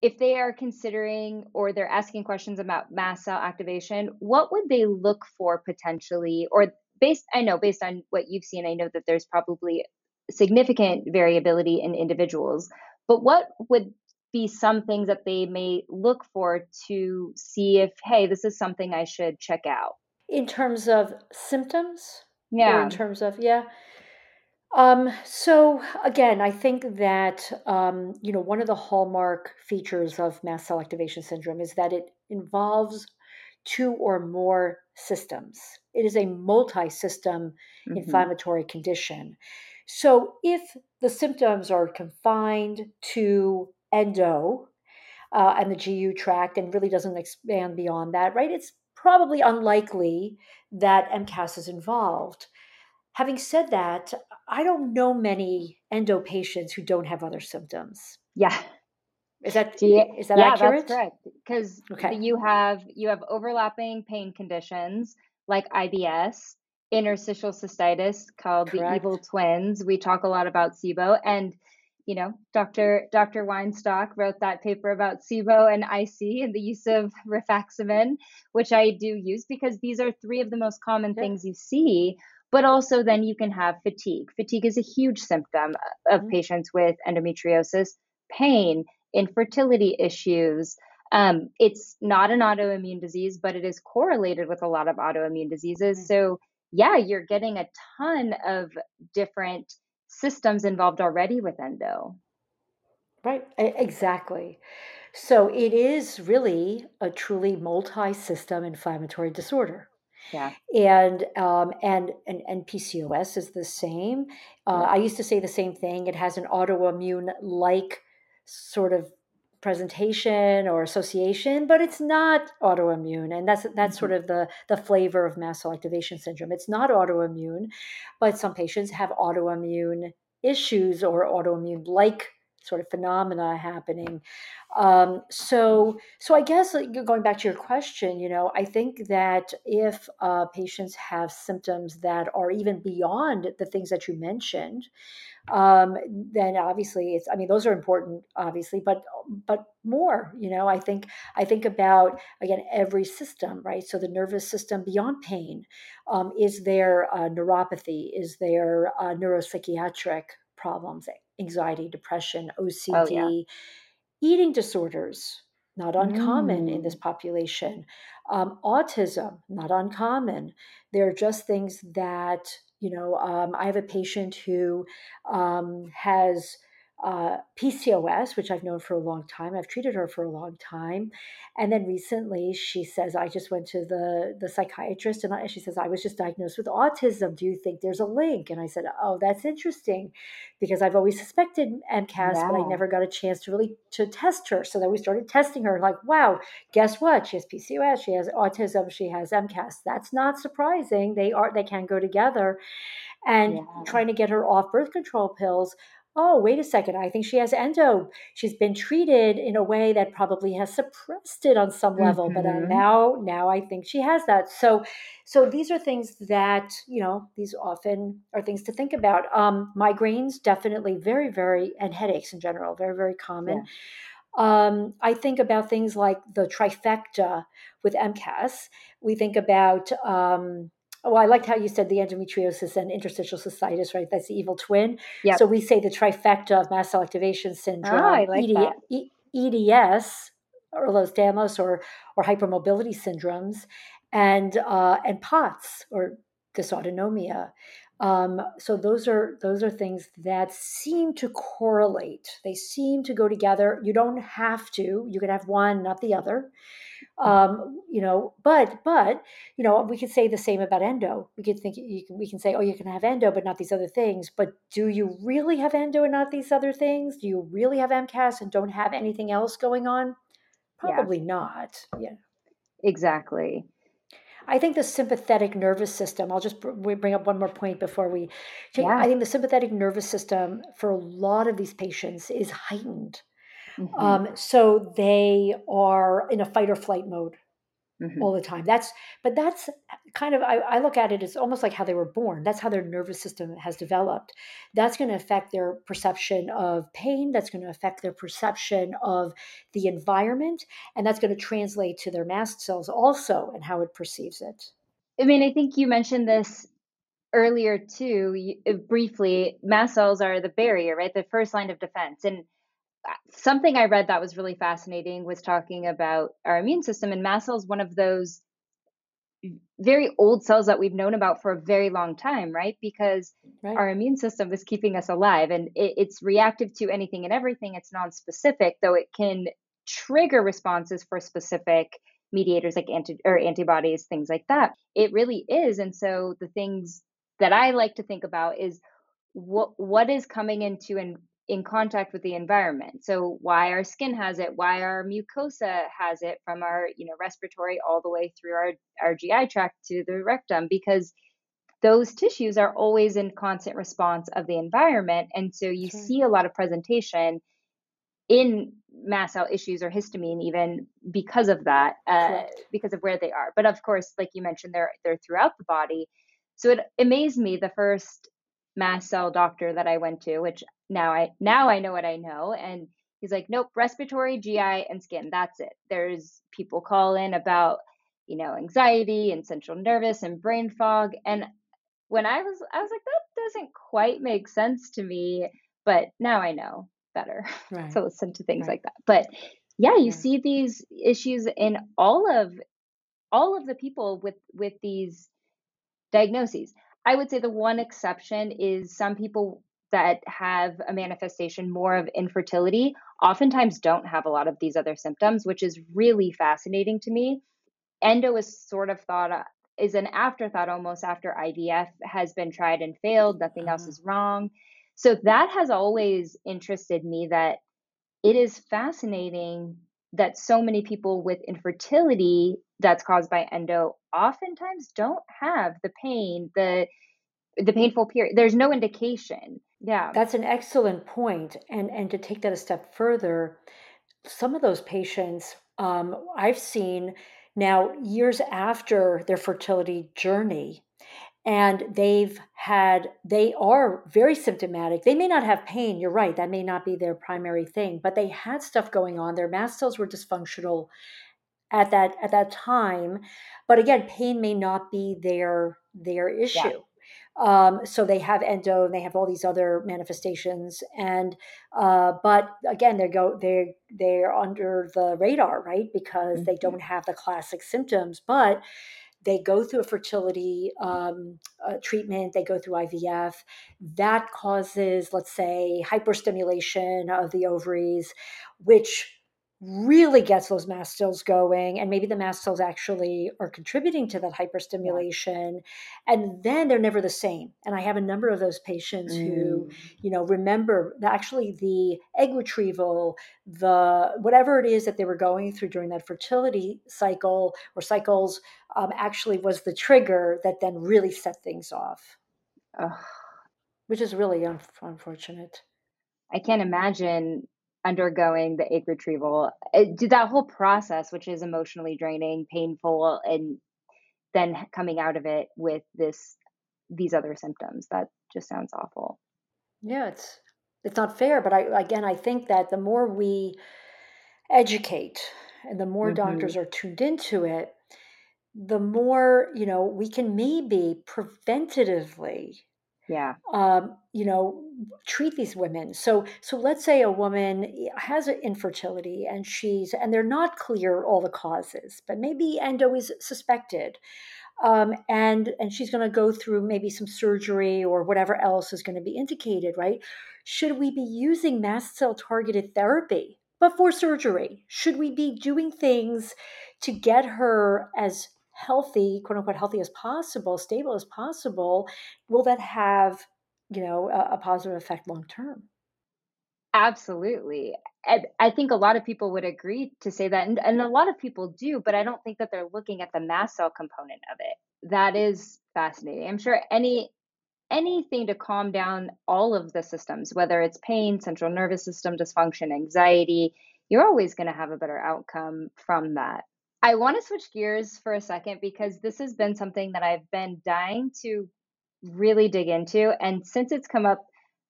if they are considering or they're asking questions about mast cell activation, what would they look for potentially? Or based, I know based on what you've seen, I know that there's probably significant variability in individuals, but what would be some things that they may look for to see if, hey, this is something I should check out? In terms of symptoms? Yeah. in terms of, yeah. Um, so again, I think that um, you know one of the hallmark features of mast cell activation syndrome is that it involves two or more systems. It is a multi-system hmm inflammatory condition. So if the symptoms are confined to endo uh, and the GU tract and really doesn't expand beyond that, right? It's probably unlikely that MCAS is involved. Having said that, I don't know many endo patients who don't have other symptoms. Yeah. Is that you, is that yeah, that's correct. Because Okay, you have you have overlapping pain conditions like IBS, interstitial cystitis called the evil twins. We talk a lot about SIBO and you know, Dr. Dr. Weinstock wrote that paper about SIBO and IC and the use of rifaximin, which I do use because these are three of the most common Yeah. things you see. But also, then you can have fatigue. Fatigue is a huge symptom of mhm, patients with endometriosis, pain, infertility issues. Um, it's not an autoimmune disease, but it is correlated with a lot of autoimmune diseases. mm, So, yeah, you're getting a ton of different systems involved already with endo. Right, exactly. So it is really a truly multi-system inflammatory disorder. Yeah. And um, and and and PCOS is the same. Uh, Yep. I used to say the same thing. It has an autoimmune like sort of presentation or association, but it's not autoimmune. And that's that's hmm sort of the the flavor of mast cell activation syndrome. It's not autoimmune, but some patients have autoimmune issues or autoimmune like sort of phenomena happening. Um, so so I guess going back to your question, you know, I think that if uh, patients have symptoms that are even beyond the things that you mentioned, um, then obviously it's. I mean, those are important, obviously, but but more. You know, I think I think about again every system, right? So the nervous system beyond pain, um, is there uh, neuropathy? Is there uh, neuropsychiatric problems? Anxiety, depression, Oh, yeah. OCD, Eating disorders, not uncommon in this Mm. population. Um, autism, not uncommon. They're just things that, you know, um, I have a patient who um, has uh, PCOS, which I've known for a long time. I've treated her for a long time. And then recently she says, I just went to the, the psychiatrist and I, she says, I was just diagnosed with autism. Do you think there's a link? And I said, Oh, that's interesting because I've always suspected MCAS, but I never got a chance to really to test her. So then we started testing her. Like, wow, guess what? She has PCOS, she has autism, she has MCAS. That's not surprising. They are they can go together. And Yeah. trying to get her off birth control pills. Oh, wait a second. I think she has endo. She's been treated in a way that probably has suppressed it on some level, but uh, hmm now now I think she has that. So so these are things that, you know, these often are things to think about. Um, migraines, definitely very, very, and headaches in general, very, very Yeah. common. Um, I think about things like the trifecta with MCAS. We think about, um, oh, I liked how you said the endometriosis and interstitial cystitis, right? That's the evil twin. Yep. So we say the trifecta of mast cell activation syndrome, like ED. E- EDS, Ehlers-Danlos, or or hypermobility syndromes, and uh, and POTS or dysautonomia. Um, so those are those are things that seem to correlate. They seem to go together. You don't have to. You can have one, not the other. Um, you know, but but you know, we could say the same about endo. We could think you can, we can say, oh, you can have endo, but not these other things. But do you really have endo and not these other things? Do you really have MCAS and don't have anything else going on? Yeah. Probably not. Yeah. Exactly. I think the sympathetic nervous system, I'll just br- bring up one more point before we take. I think the sympathetic nervous system for a lot of these patients is heightened. hmm Um, so they are in a fight or flight mode. Mm-hmm. all the time. That's but that's kind of I, I, look at it as almost like how they were born. That's how their nervous system has developed. That's going to affect their perception of pain. That's going to affect their perception of the environment, and that's going to translate to their mast cells also and how it perceives it. I mean, I think you mentioned this earlier too, you, uh, briefly. Mast cells are the barrier, right? The first line of defense, and something I read that was really fascinating was talking about our immune system, and mast cells, one of those very old cells that we've known about for a very long time, right? Because right. our immune system is keeping us alive and it, it's reactive to anything and everything. It's non-specific, though it can trigger responses for specific mediators like anti or antibodies, things like that. It really is. And so the things that I like to think about is what what is coming into and in contact with the environment. So why our skin has it, why our mucosa has it from our, you know, respiratory all the way through our, our GI tract to the rectum, because those tissues are always in constant response of the environment. And so you sure. see a lot of presentation in mast cell issues or histamine even because of that, uh, because of where they are. But of course, like you mentioned, they're they're throughout the body. So it amazed me the first mast cell doctor that I went to, which now I now I know what I know. And he's like, nope, respiratory, GI, and skin. That's it. There's people call in about, you know, anxiety and central nervous and brain fog. And when I was I was like, that doesn't quite make sense to me. But now I know better right. to listen to things right. like that. But yeah, you see these issues in all of all of the people with with these diagnoses. I would say the one exception is some people that have a manifestation more of infertility oftentimes don't have a lot of these other symptoms, which is really fascinating to me. Endo is sort of thought is an afterthought almost after IVF has been tried and failed, nothing uh-huh. else is wrong. So that has always interested me that it is fascinating that so many people with infertility that's caused by endo oftentimes don't have the pain, the the painful period. There's no indication. Yeah. That's an excellent point. And and to take that a step further, some of those patients um, I've seen now years after their fertility journey and they've had they are very symptomatic they may not have pain you're right that may not be their primary thing but they had stuff going on their mast cells were dysfunctional at that at that time but again pain may not be their their issue yeah. Um, so they have endo and they have all these other manifestations and uh, but again they go they they're under the radar right because mm-hmm. they don't have the classic symptoms but they go through a fertility um, uh, treatment, they go through IVF. That causes, let's say, hyperstimulation of the ovaries, which really gets those mast cells going and maybe the mast cells actually are contributing to that hyperstimulation and then they're never the same and i have a number of those patients mm. who you know remember actually the egg retrieval the whatever it is that they were going through during that fertility cycle or cycles um, actually was the trigger that then really set things off Ugh. which is really un- unfortunate i can't imagine undergoing the egg retrieval it, that whole process which is emotionally draining painful and then coming out of it with this these other symptoms that just sounds awful yeah it's it's not fair but i again i think that the more we educate and the more mm-hmm. doctors are tuned into it the more you know we can maybe preventatively yeah. Um, you know treat these women. So so let's say a woman has infertility and she's and they're not clear all the causes but maybe endo is suspected um, and and she's going to go through maybe some surgery or whatever else is going to be indicated right? Should we be using mast cell targeted therapy before surgery? Should we be doing things to get her as healthy, quote unquote, healthy as possible, stable as possible, will that have, you know, a, a positive effect long term? Absolutely. I, I think a lot of people would agree to say that, and, and a lot of people do, but I don't think that they're looking at the mast cell component of it. That is fascinating. I'm sure any anything to calm down all of the systems, whether it's pain, central nervous system dysfunction, anxiety, you're always going to have a better outcome from that. I want to switch gears for a second because this has been something that I've been dying to really dig into. And since it's come up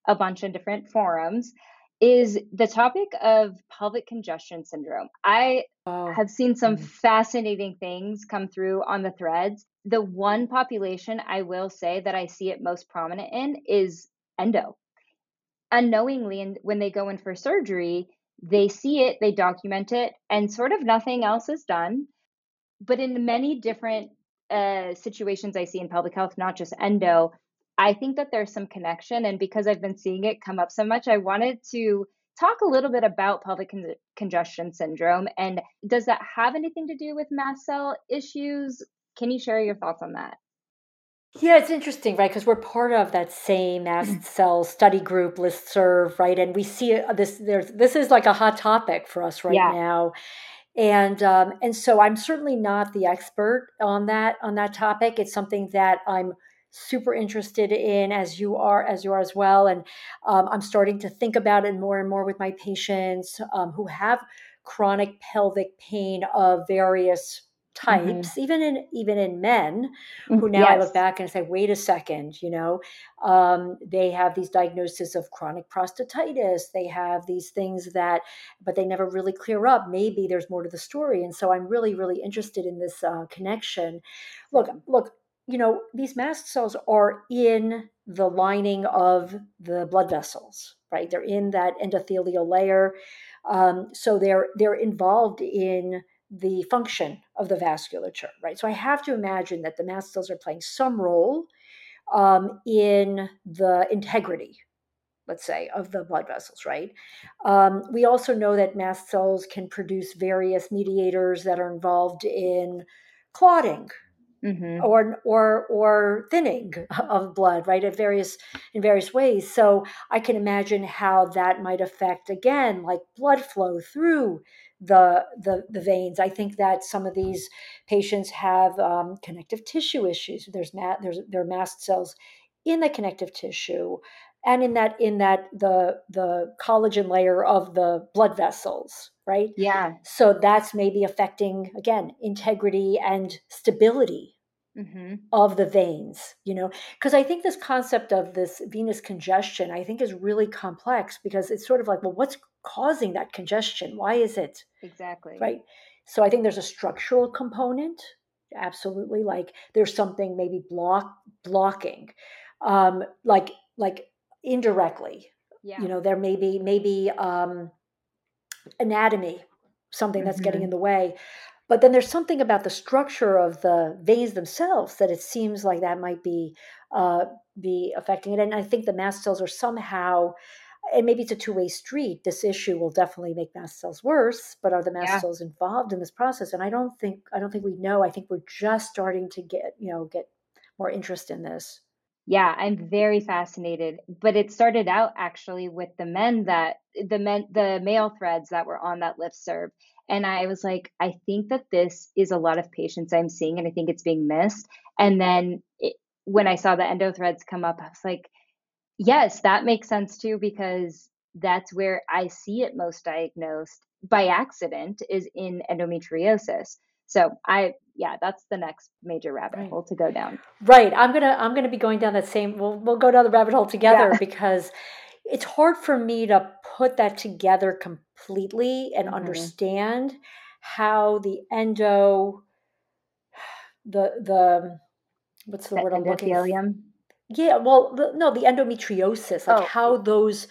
a bunch in different forums, is the topic of pelvic congestion syndrome. I Oh, have seen some mhm. fascinating things come through on the threads. The one population I will say that I see it most prominent in is endo. Unknowingly, and when they go in for surgery, they see it, they document it, and sort of nothing else is done. But in many different uh, situations I see in public health, not just endo, I think that there's some connection. And because I've been seeing it come up so much, I wanted to talk a little bit about pelvic con- congestion syndrome. And does that have anything to do with mast cell issues? Can you share your thoughts on that? Yeah, it's interesting, right? Because we're part of that same mast cell study group listserv, right? And we see this. There's this is like a hot topic for us right Yeah. now, and um, and so I'm certainly not the expert on that on that topic. It's something that I'm super interested in, as you are, as you are as well. And um, I'm starting to think about it more and more with my patients um, who have chronic pelvic pain of various hmm types, even in even in men who now I look back and say, wait a second, you know, um, they have these diagnoses of chronic prostatitis. They have these things that, but they never really clear up. Maybe there's more to the story. And so I'm really, really interested in this uh, connection. Look, look, you know, these mast cells are in the lining of the blood vessels, right? They're in that endothelial layer. Um, so they're they're involved in the function of the vasculature, right? So I have to imagine that the mast cells are playing some role um, in the integrity, let's say, of the blood vessels, right? Um, we also know that mast cells can produce various mediators that are involved in clotting, hmm or or or thinning of blood right at various in various ways so i can imagine how that might affect again like blood flow through the the, the veins. I think that some of these patients have um, connective tissue issues. There's ma- there's there are mast cells in the connective tissue and in that in that the the collagen layer of the blood vessels right? Yeah. so that's maybe affecting again integrity and stability hmm of the veins, you know, because I think this concept of this venous congestion, I think is really complex because it's sort of like, well, what's causing that congestion? Why is it Exactly. right? So I think there's a structural component, absolutely. Like there's something maybe block blocking, um, like like indirectly. Yeah. You know, there may be maybe um, anatomy, something that's getting in the way. But then there's something about the structure of the veins themselves that it seems like that might be uh, be affecting it. And I think the mast cells are somehow, and maybe it's a two way street. This issue will definitely make mast cells worse, but are the mast Yeah. cells involved in this process? And I don't think I don't think we know. I think we're just starting to get you know get more interest in this. Yeah, I'm very fascinated. But it started out actually with the men that the men the male threads that were on that lift listserv. And I was like, I think that this is a lot of patients I'm seeing, and I think it's being missed. And then it, when I saw the endo threads come up, I was like, yes, that makes sense too, because that's where I see it most diagnosed by accident is in endometriosis. So I, yeah, that's the next major rabbit Right. hole to go down. Right. I'm gonna I'm gonna be going down that same. We'll we'll go down the rabbit hole together Yeah. because it's hard for me to put that together completely and hmm understand how the endo the the what's the The word I'm looking for? Yeah, well, the, no, the endometriosis, like Oh, how those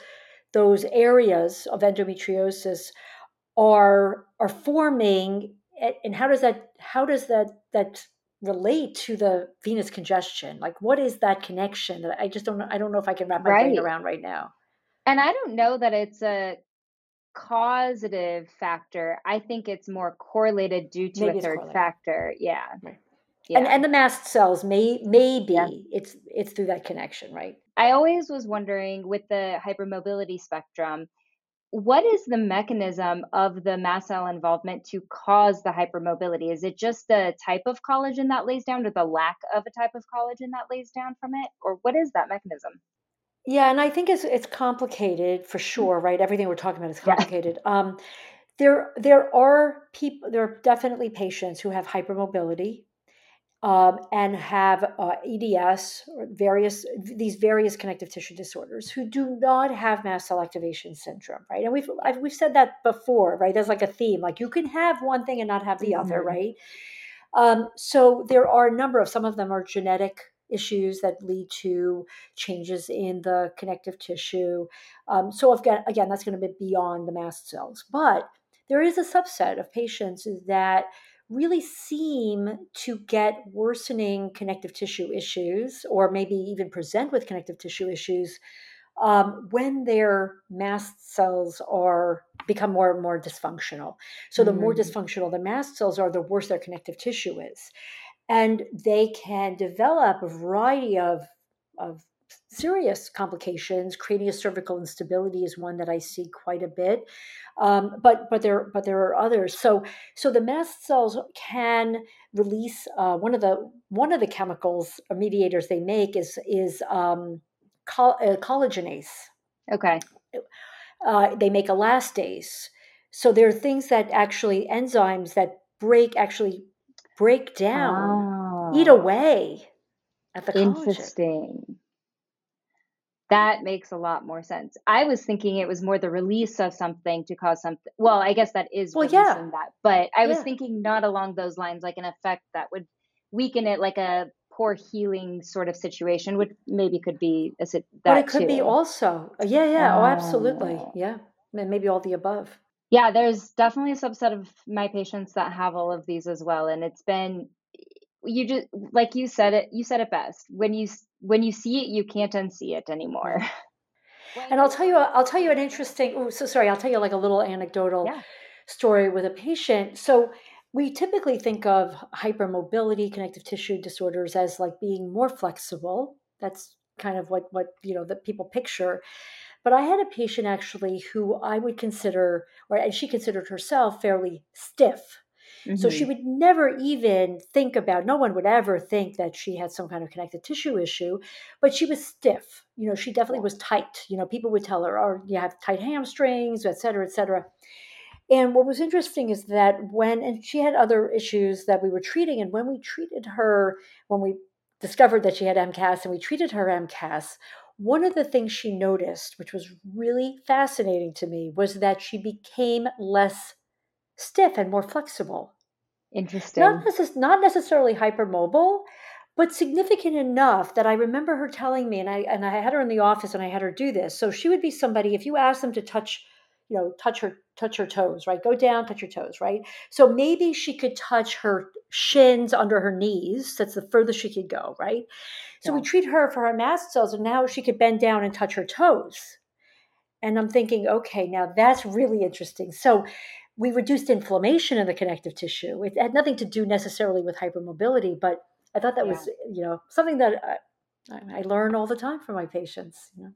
those areas of endometriosis are are forming and how does that how does that that relate to the venous congestion like what is that connection that i just don't know i don't know if i can wrap my brain around right now And I don't know that it's a causative factor. I think it's more correlated due to a maybe it's third factor. Yeah. right Yeah. and the mast cells may Yeah. maybe it's it's through that connection right I always was wondering with the hypermobility spectrum, what is the mechanism of the mast cell involvement to cause the hypermobility? Is it just the type of collagen that lays down or the lack of a type of collagen that lays down from it? Or what is that mechanism? yeah and i think it's it's complicated for Mm, sure right everything we're talking about is Yeah. complicated um there there are people there are definitely patients who have hypermobility um, and have uh, EDS or various these various connective tissue disorders who do not have mast cell activation syndrome, right? And we've I've, we've said that before, right? That's like a theme, like you can have one thing and not have the mm-hmm. other, right? Um, so there are a number of some of them are genetic issues that lead to changes in the connective tissue. Um, so again, again, that's going to be beyond the mast cells, but there is a subset of patients that really seem to get worsening connective tissue issues or maybe even present with connective tissue issues um, when their mast cells are become more and more dysfunctional so the mm. more dysfunctional the mast cells are the worse their connective tissue is and they can develop a variety of, of serious complications. Cranial-cervical instability is one that I see quite a bit, um, but but there but there are others. So so the mast cells can release uh, one of the one of the chemicals or mediators they make is is um, coll- uh, collagenase. Okay. Uh, they make elastase. So there are things that actually enzymes that break actually break down, oh. eat away at the collagen. Interesting. That makes a lot more sense. I was thinking it was more the release of something to cause something. Well, I guess that is well, releasing yeah. that, but I was thinking not along those lines, like an effect that would weaken it, like a poor healing sort of situation, which maybe could be a that. But it could too. be also, uh, yeah, yeah, oh, absolutely, yeah, and maybe all the above. Yeah, there's definitely a subset of my patients that have all of these as well, and it's been you just like you said it you said it best when you when you see it you can't unsee it anymore. And i'll tell you i'll tell you an interesting oh so sorry i'll tell you like a little anecdotal yeah. story with a patient. So we typically think of hypermobility connective tissue disorders as like being more flexible. That's kind of what what you know that people picture. But i had a patient actually who i would consider or and she considered herself fairly stiff Mm-hmm. So she mm-hmm. would never even think about, no one would ever think that she had some kind of connective tissue issue, but she was stiff. You know, she definitely was tight. You know, people would tell her, oh, you have tight hamstrings, et cetera, et cetera. And what was interesting is that when, and she had other issues that we were treating, and when we treated her, when we discovered that she had MCAS and we treated her MCAS, one of the things she noticed, which was really fascinating to me, was that she became less stiff and more flexible. Interesting. Not, necess- not necessarily hypermobile, but significant enough that I remember her telling me, and I and I had her in the office and I had her do this. So she would be somebody if you ask them to touch, you know, touch her touch her toes, right? Go down, touch your toes, right? So maybe she could touch her shins under her knees. That's the furthest she could go, right? So yeah. we treat her for her mast cells, and now she could bend down and touch her toes. And I'm thinking, okay, now that's really interesting. So we reduced inflammation in the connective tissue. It had nothing to do necessarily with hypermobility, but I thought that yeah. was, you know, something that uh, I, I, learn all the time from my patients. You know?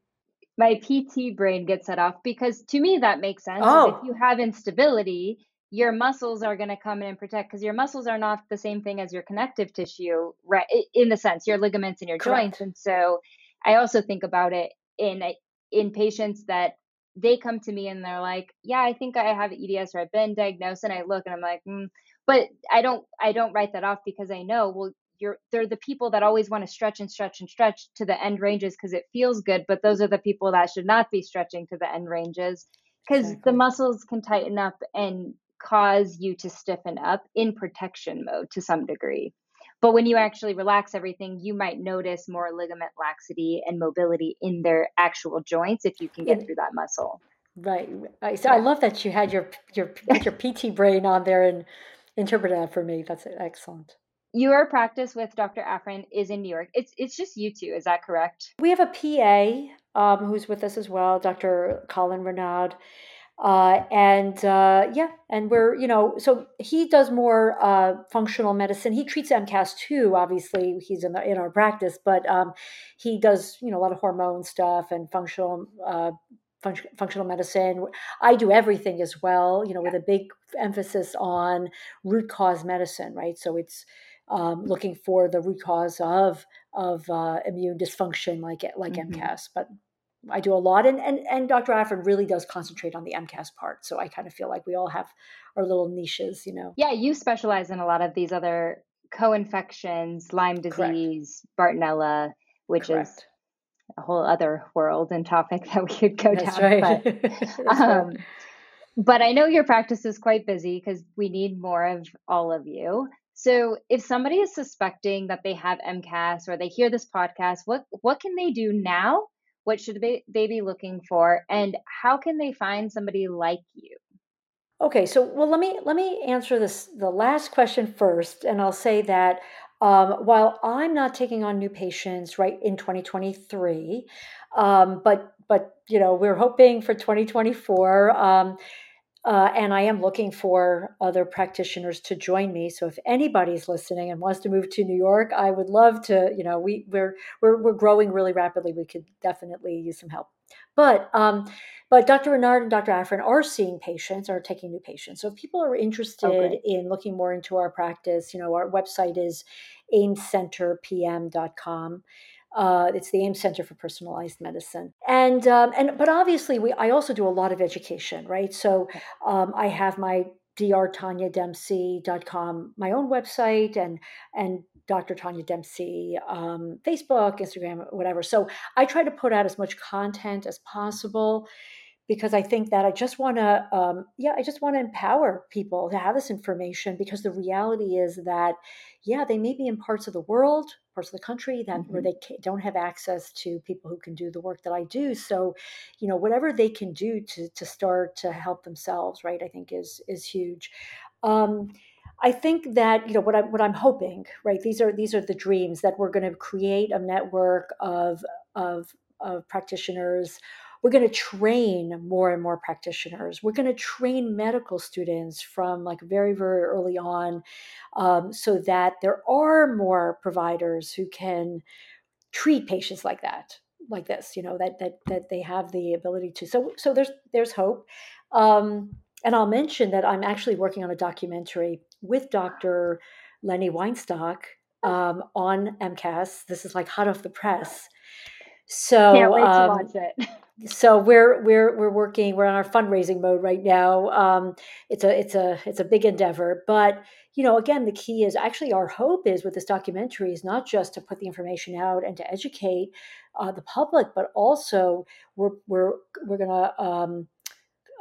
My PT brain gets set off because to me that makes sense. Oh. If you have instability, your muscles are going to come in and protect because your muscles are not the same thing as your connective tissue, right? In the sense, your ligaments and your Correct. joints. And so I also think about it in in patients that they come to me and they're like, "Yeah, I think I have EDS or I've been diagnosed." And I look and I'm like, mm. "But I don't I don't write that off because I know well you're they're the people that always want to stretch and stretch and stretch to the end ranges because it feels good, but those are the people that should not be stretching to the end ranges because exactly. the muscles can tighten up and cause you to stiffen up in protection mode to some degree. But when you actually relax everything, you might notice more ligament laxity and mobility in their actual joints if you can get through that muscle. Right. So I love that you had your your your PT brain on there and interpret that for me. That's excellent. Your practice with Dr. Afrin is in New York. It's it's just you two, is that correct? We have a PA um, who's with us as well, Dr. Colin Renaud. Uh, and uh, yeah, and we're, you know, so he does more uh, functional medicine. He treats MCAS too, obviously, he's in, the, in our practice, but um, he does, you know, a lot of hormone stuff and functional. Uh, fun- functional medicine. I do everything as well, you know, with a big emphasis on root cause medicine, right? So it's um, looking for the root cause of of uh, immune dysfunction, like like mm-hmm. MCAS. But I do a lot, and and and Dr. Afrin really does concentrate on the MCAS part. So I kind of feel like we all have our little niches, you know. Yeah, you specialize in a lot of these other co-infections, Lyme disease, Correct. Bartonella, which Correct. is a whole other world and topic that we could go That's down. Right. But, um, right. but I know your practice is quite busy because we need more of all of you. So if somebody is suspecting that they have MCAS or they hear this podcast, what what can they do now? What should they, be looking for? And how can they find somebody like you? Okay, so well, let me let me answer this the last question first, and I'll say that um, while I'm not taking on new patients right in 2023, um, but but you know we're hoping for 2024. Um, uh, and I am looking for other practitioners to join me. So if anybody's listening and wants to move to New York, I would love to. You know, we we're we're we're growing really rapidly. We could definitely use some help. But um, but Dr. Renard and Dr. Afrin are seeing patients, are taking new patients. So if people are interested okay. in looking more into our practice, you know, our website is aimscenterpm.com. Uh, it's the AIM Center for Personalized Medicine, and um, and but obviously we I also do a lot of education, right? So um, I have my drtaniadempsey.com, my own website, and and Dr. Tania Dempsey, um, Facebook, Instagram, whatever. So I try to put out as much content as possible because I think that I just want to, um, yeah, I just want to empower people to have this information because the reality is that, yeah, they may be in parts of the world, parts of the country that mm-hmm. where they don't have access to people who can do the work that I do. So, you know, whatever they can do to to start to help themselves, right? I think is is huge. Um, I think that you know what I'm what I'm hoping, right? These are these are the dreams that we're going to create a network of of of practitioners we're going to train more and more practitioners. We're going to train medical students from like very, very early on um, so that there are more providers who can treat patients like that like this you know that that that they have the ability to. So so there's there's hope. Um, and i'll mention that i'm actually working on a documentary with dr Lenny Weinstock um, on mcas this is like hot off the press. So can't wait um, to watch it so we're we're we're working we're on our fundraising mode right now. Um, it's a it's a it's a big endeavor but you know again the key is actually our hope is with this documentary is not just to put the information out and to educate uh, the public but also we're we're we're gonna um,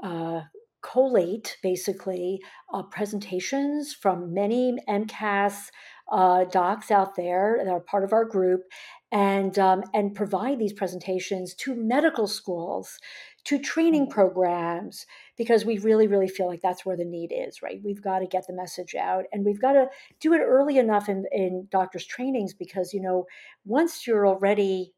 uh, collate basically uh, presentations from many MCAS uh, docs out there that are part of our group and um, and provide these presentations to medical schools to training mm-hmm. programs because we really really feel like that's where the need is right we've got to get the message out and we've got to do it early enough in, in doctors trainings because you know once you're already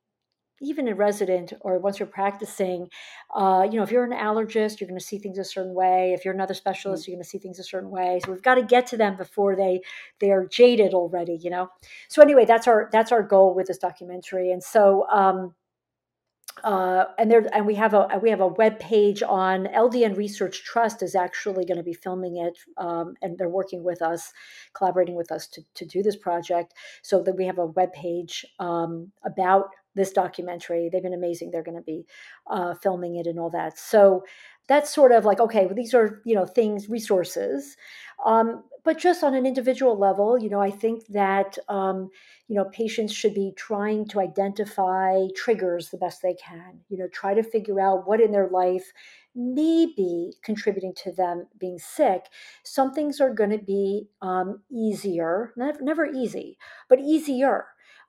even a resident or once you're practicing, uh, you know, if you're an allergist, you're going to see things a certain way. If you're another specialist, mm-hmm. you're going to see things a certain way. So we've got to get to them before they they are jaded already, you know. So anyway, that's our that's our goal with this documentary. And so um, uh, and there and we have a we have a web page on LDN Research Trust is actually going to be filming it, um, and they're working with us, collaborating with us to to do this project. So that we have a web page um, about this documentary. They've been amazing. They're going to be uh, filming it and all that. So that's sort of like okay, well, these are you know things resources. Um, but just on an individual level, you know, I think that um, you know patients should be trying to identify triggers the best they can. You know, try to figure out what in their life may be contributing to them being sick. Some things are going to be um, easier, never, never easy, but easier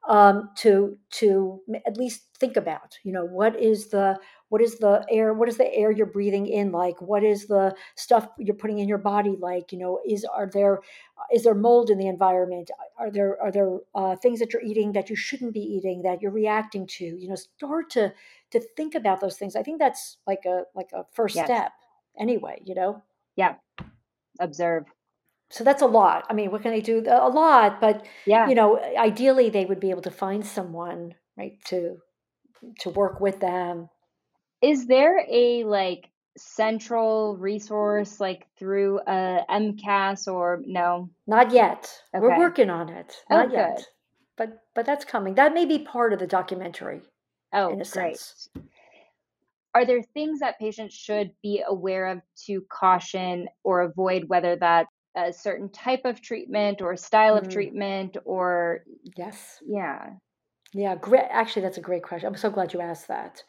um, to to at least think about. You know, what is the what is the air what is the air you're breathing in like? What is the stuff you're putting in your body like? You know is are there is there mold in the environment? Are there are there uh, things that you're eating that you shouldn't be eating that you're reacting to? You know start to to think about those things. I think that's like a like a first yes. step anyway you know? Yeah. Observe so that's a lot i mean what can they do a lot but yeah you know ideally they would be able to find someone right to to work with them is there a like central resource like through uh, a MCAS or no? Not yet. Okay. We're working on it. Oh, Not oh, yet. But but that's coming. That may be part of the documentary. Oh, great. Sense. are there things that patients should be aware of to caution or avoid, whether that's a certain type of treatment or style of Mm, treatment or, yes. yeah. Yeah, great. Actually, that's a great question. I'm so glad you asked that.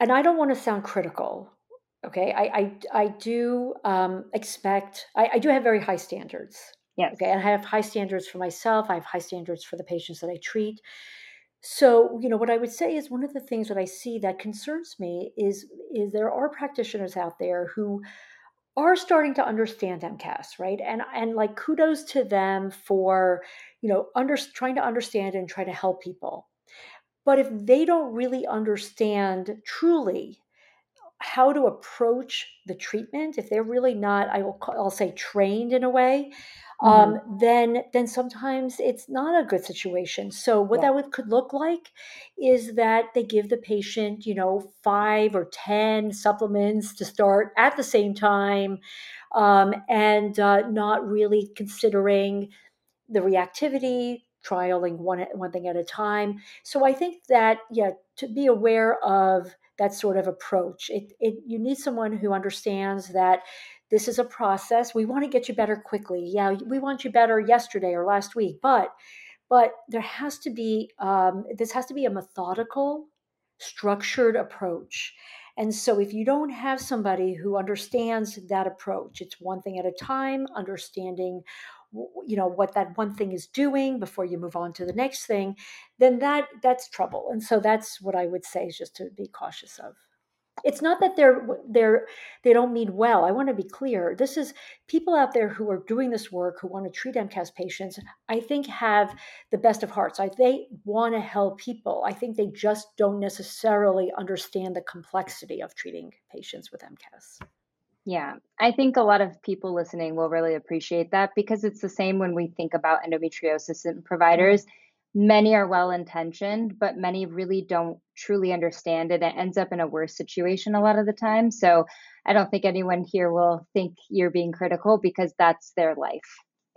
And I don't want to sound critical. Okay, I I, I do um, expect. I, I do have very high standards. Yes. Okay, and I have high standards for myself. I have high standards for the patients that I treat. So, you know, what I would say is one of the things that I see that concerns me is is there are practitioners out there who are starting to understand MCAS, right? And and like kudos to them for, you know, under trying to understand and try to help people. But if they don't really understand truly how to approach the treatment, if they're really not, I will I'll say trained in a way, hmm um, then then sometimes it's not a good situation. So what Yeah. that would could look like is that they give the patient, you know, five or ten supplements to start at the same time, um, and uh, not really considering the reactivity, trialing one one thing at a time. So I think that yeah, to be aware of that sort of approach, it, it you need someone who understands that this is a process. We want to get you better quickly. Yeah, we want you better yesterday or last week, but but there has to be um, this has to be a methodical, structured approach. And so, if you don't have somebody who understands that approach, it's one thing at a time, understanding you know what that one thing is doing before you move on to the next thing then that that's trouble and so that's what i would say is just to be cautious of it's not that they're they're they don't mean well. I want to be clear. This is people out there who are doing this work who want to treat mcas patients i think have the best of hearts. I, they want to help people. I think they just don't necessarily understand the complexity of treating patients with mcas Yeah, I think a lot of people listening will really appreciate that because it's the same when we think about endometriosis and mm, providers. Many are well intentioned, but many really don't truly understand it. It ends up in a worse situation a lot of the time. So I don't think anyone here will think you're being critical because that's their life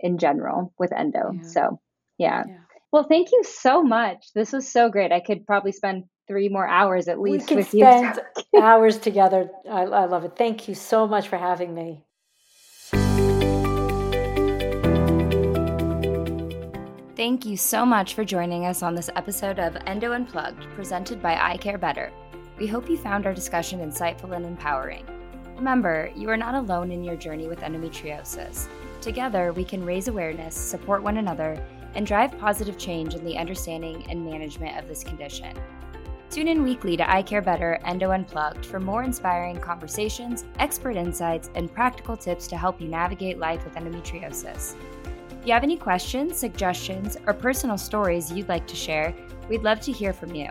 in general with endo. yeah So yeah. yeah Well, thank you so much. This was so great. I could probably spend three more hours at we least can with you. spend hours together I, I love it thank you so much for having me Thank you so much for joining us on this episode of Endo Unplugged, presented by I Care Better. We hope you found our discussion insightful and empowering. Remember, you are not alone in your journey with endometriosis. Together, we can raise awareness, support one another, and drive positive change in the understanding and management of this condition. Tune in weekly to I Care Better Endo Unplugged for more inspiring conversations, expert insights, and practical tips to help you navigate life with endometriosis. If you have any questions, suggestions, or personal stories you'd like to share, we'd love to hear from you.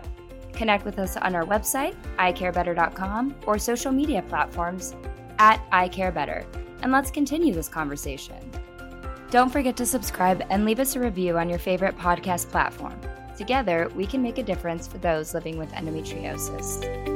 Connect with us on our website, icarebetter.com, or social media platforms at icarebetter, and let's continue this conversation. Don't forget to subscribe and leave us a review on your favorite podcast platform. Together, we can make a difference for those living with endometriosis.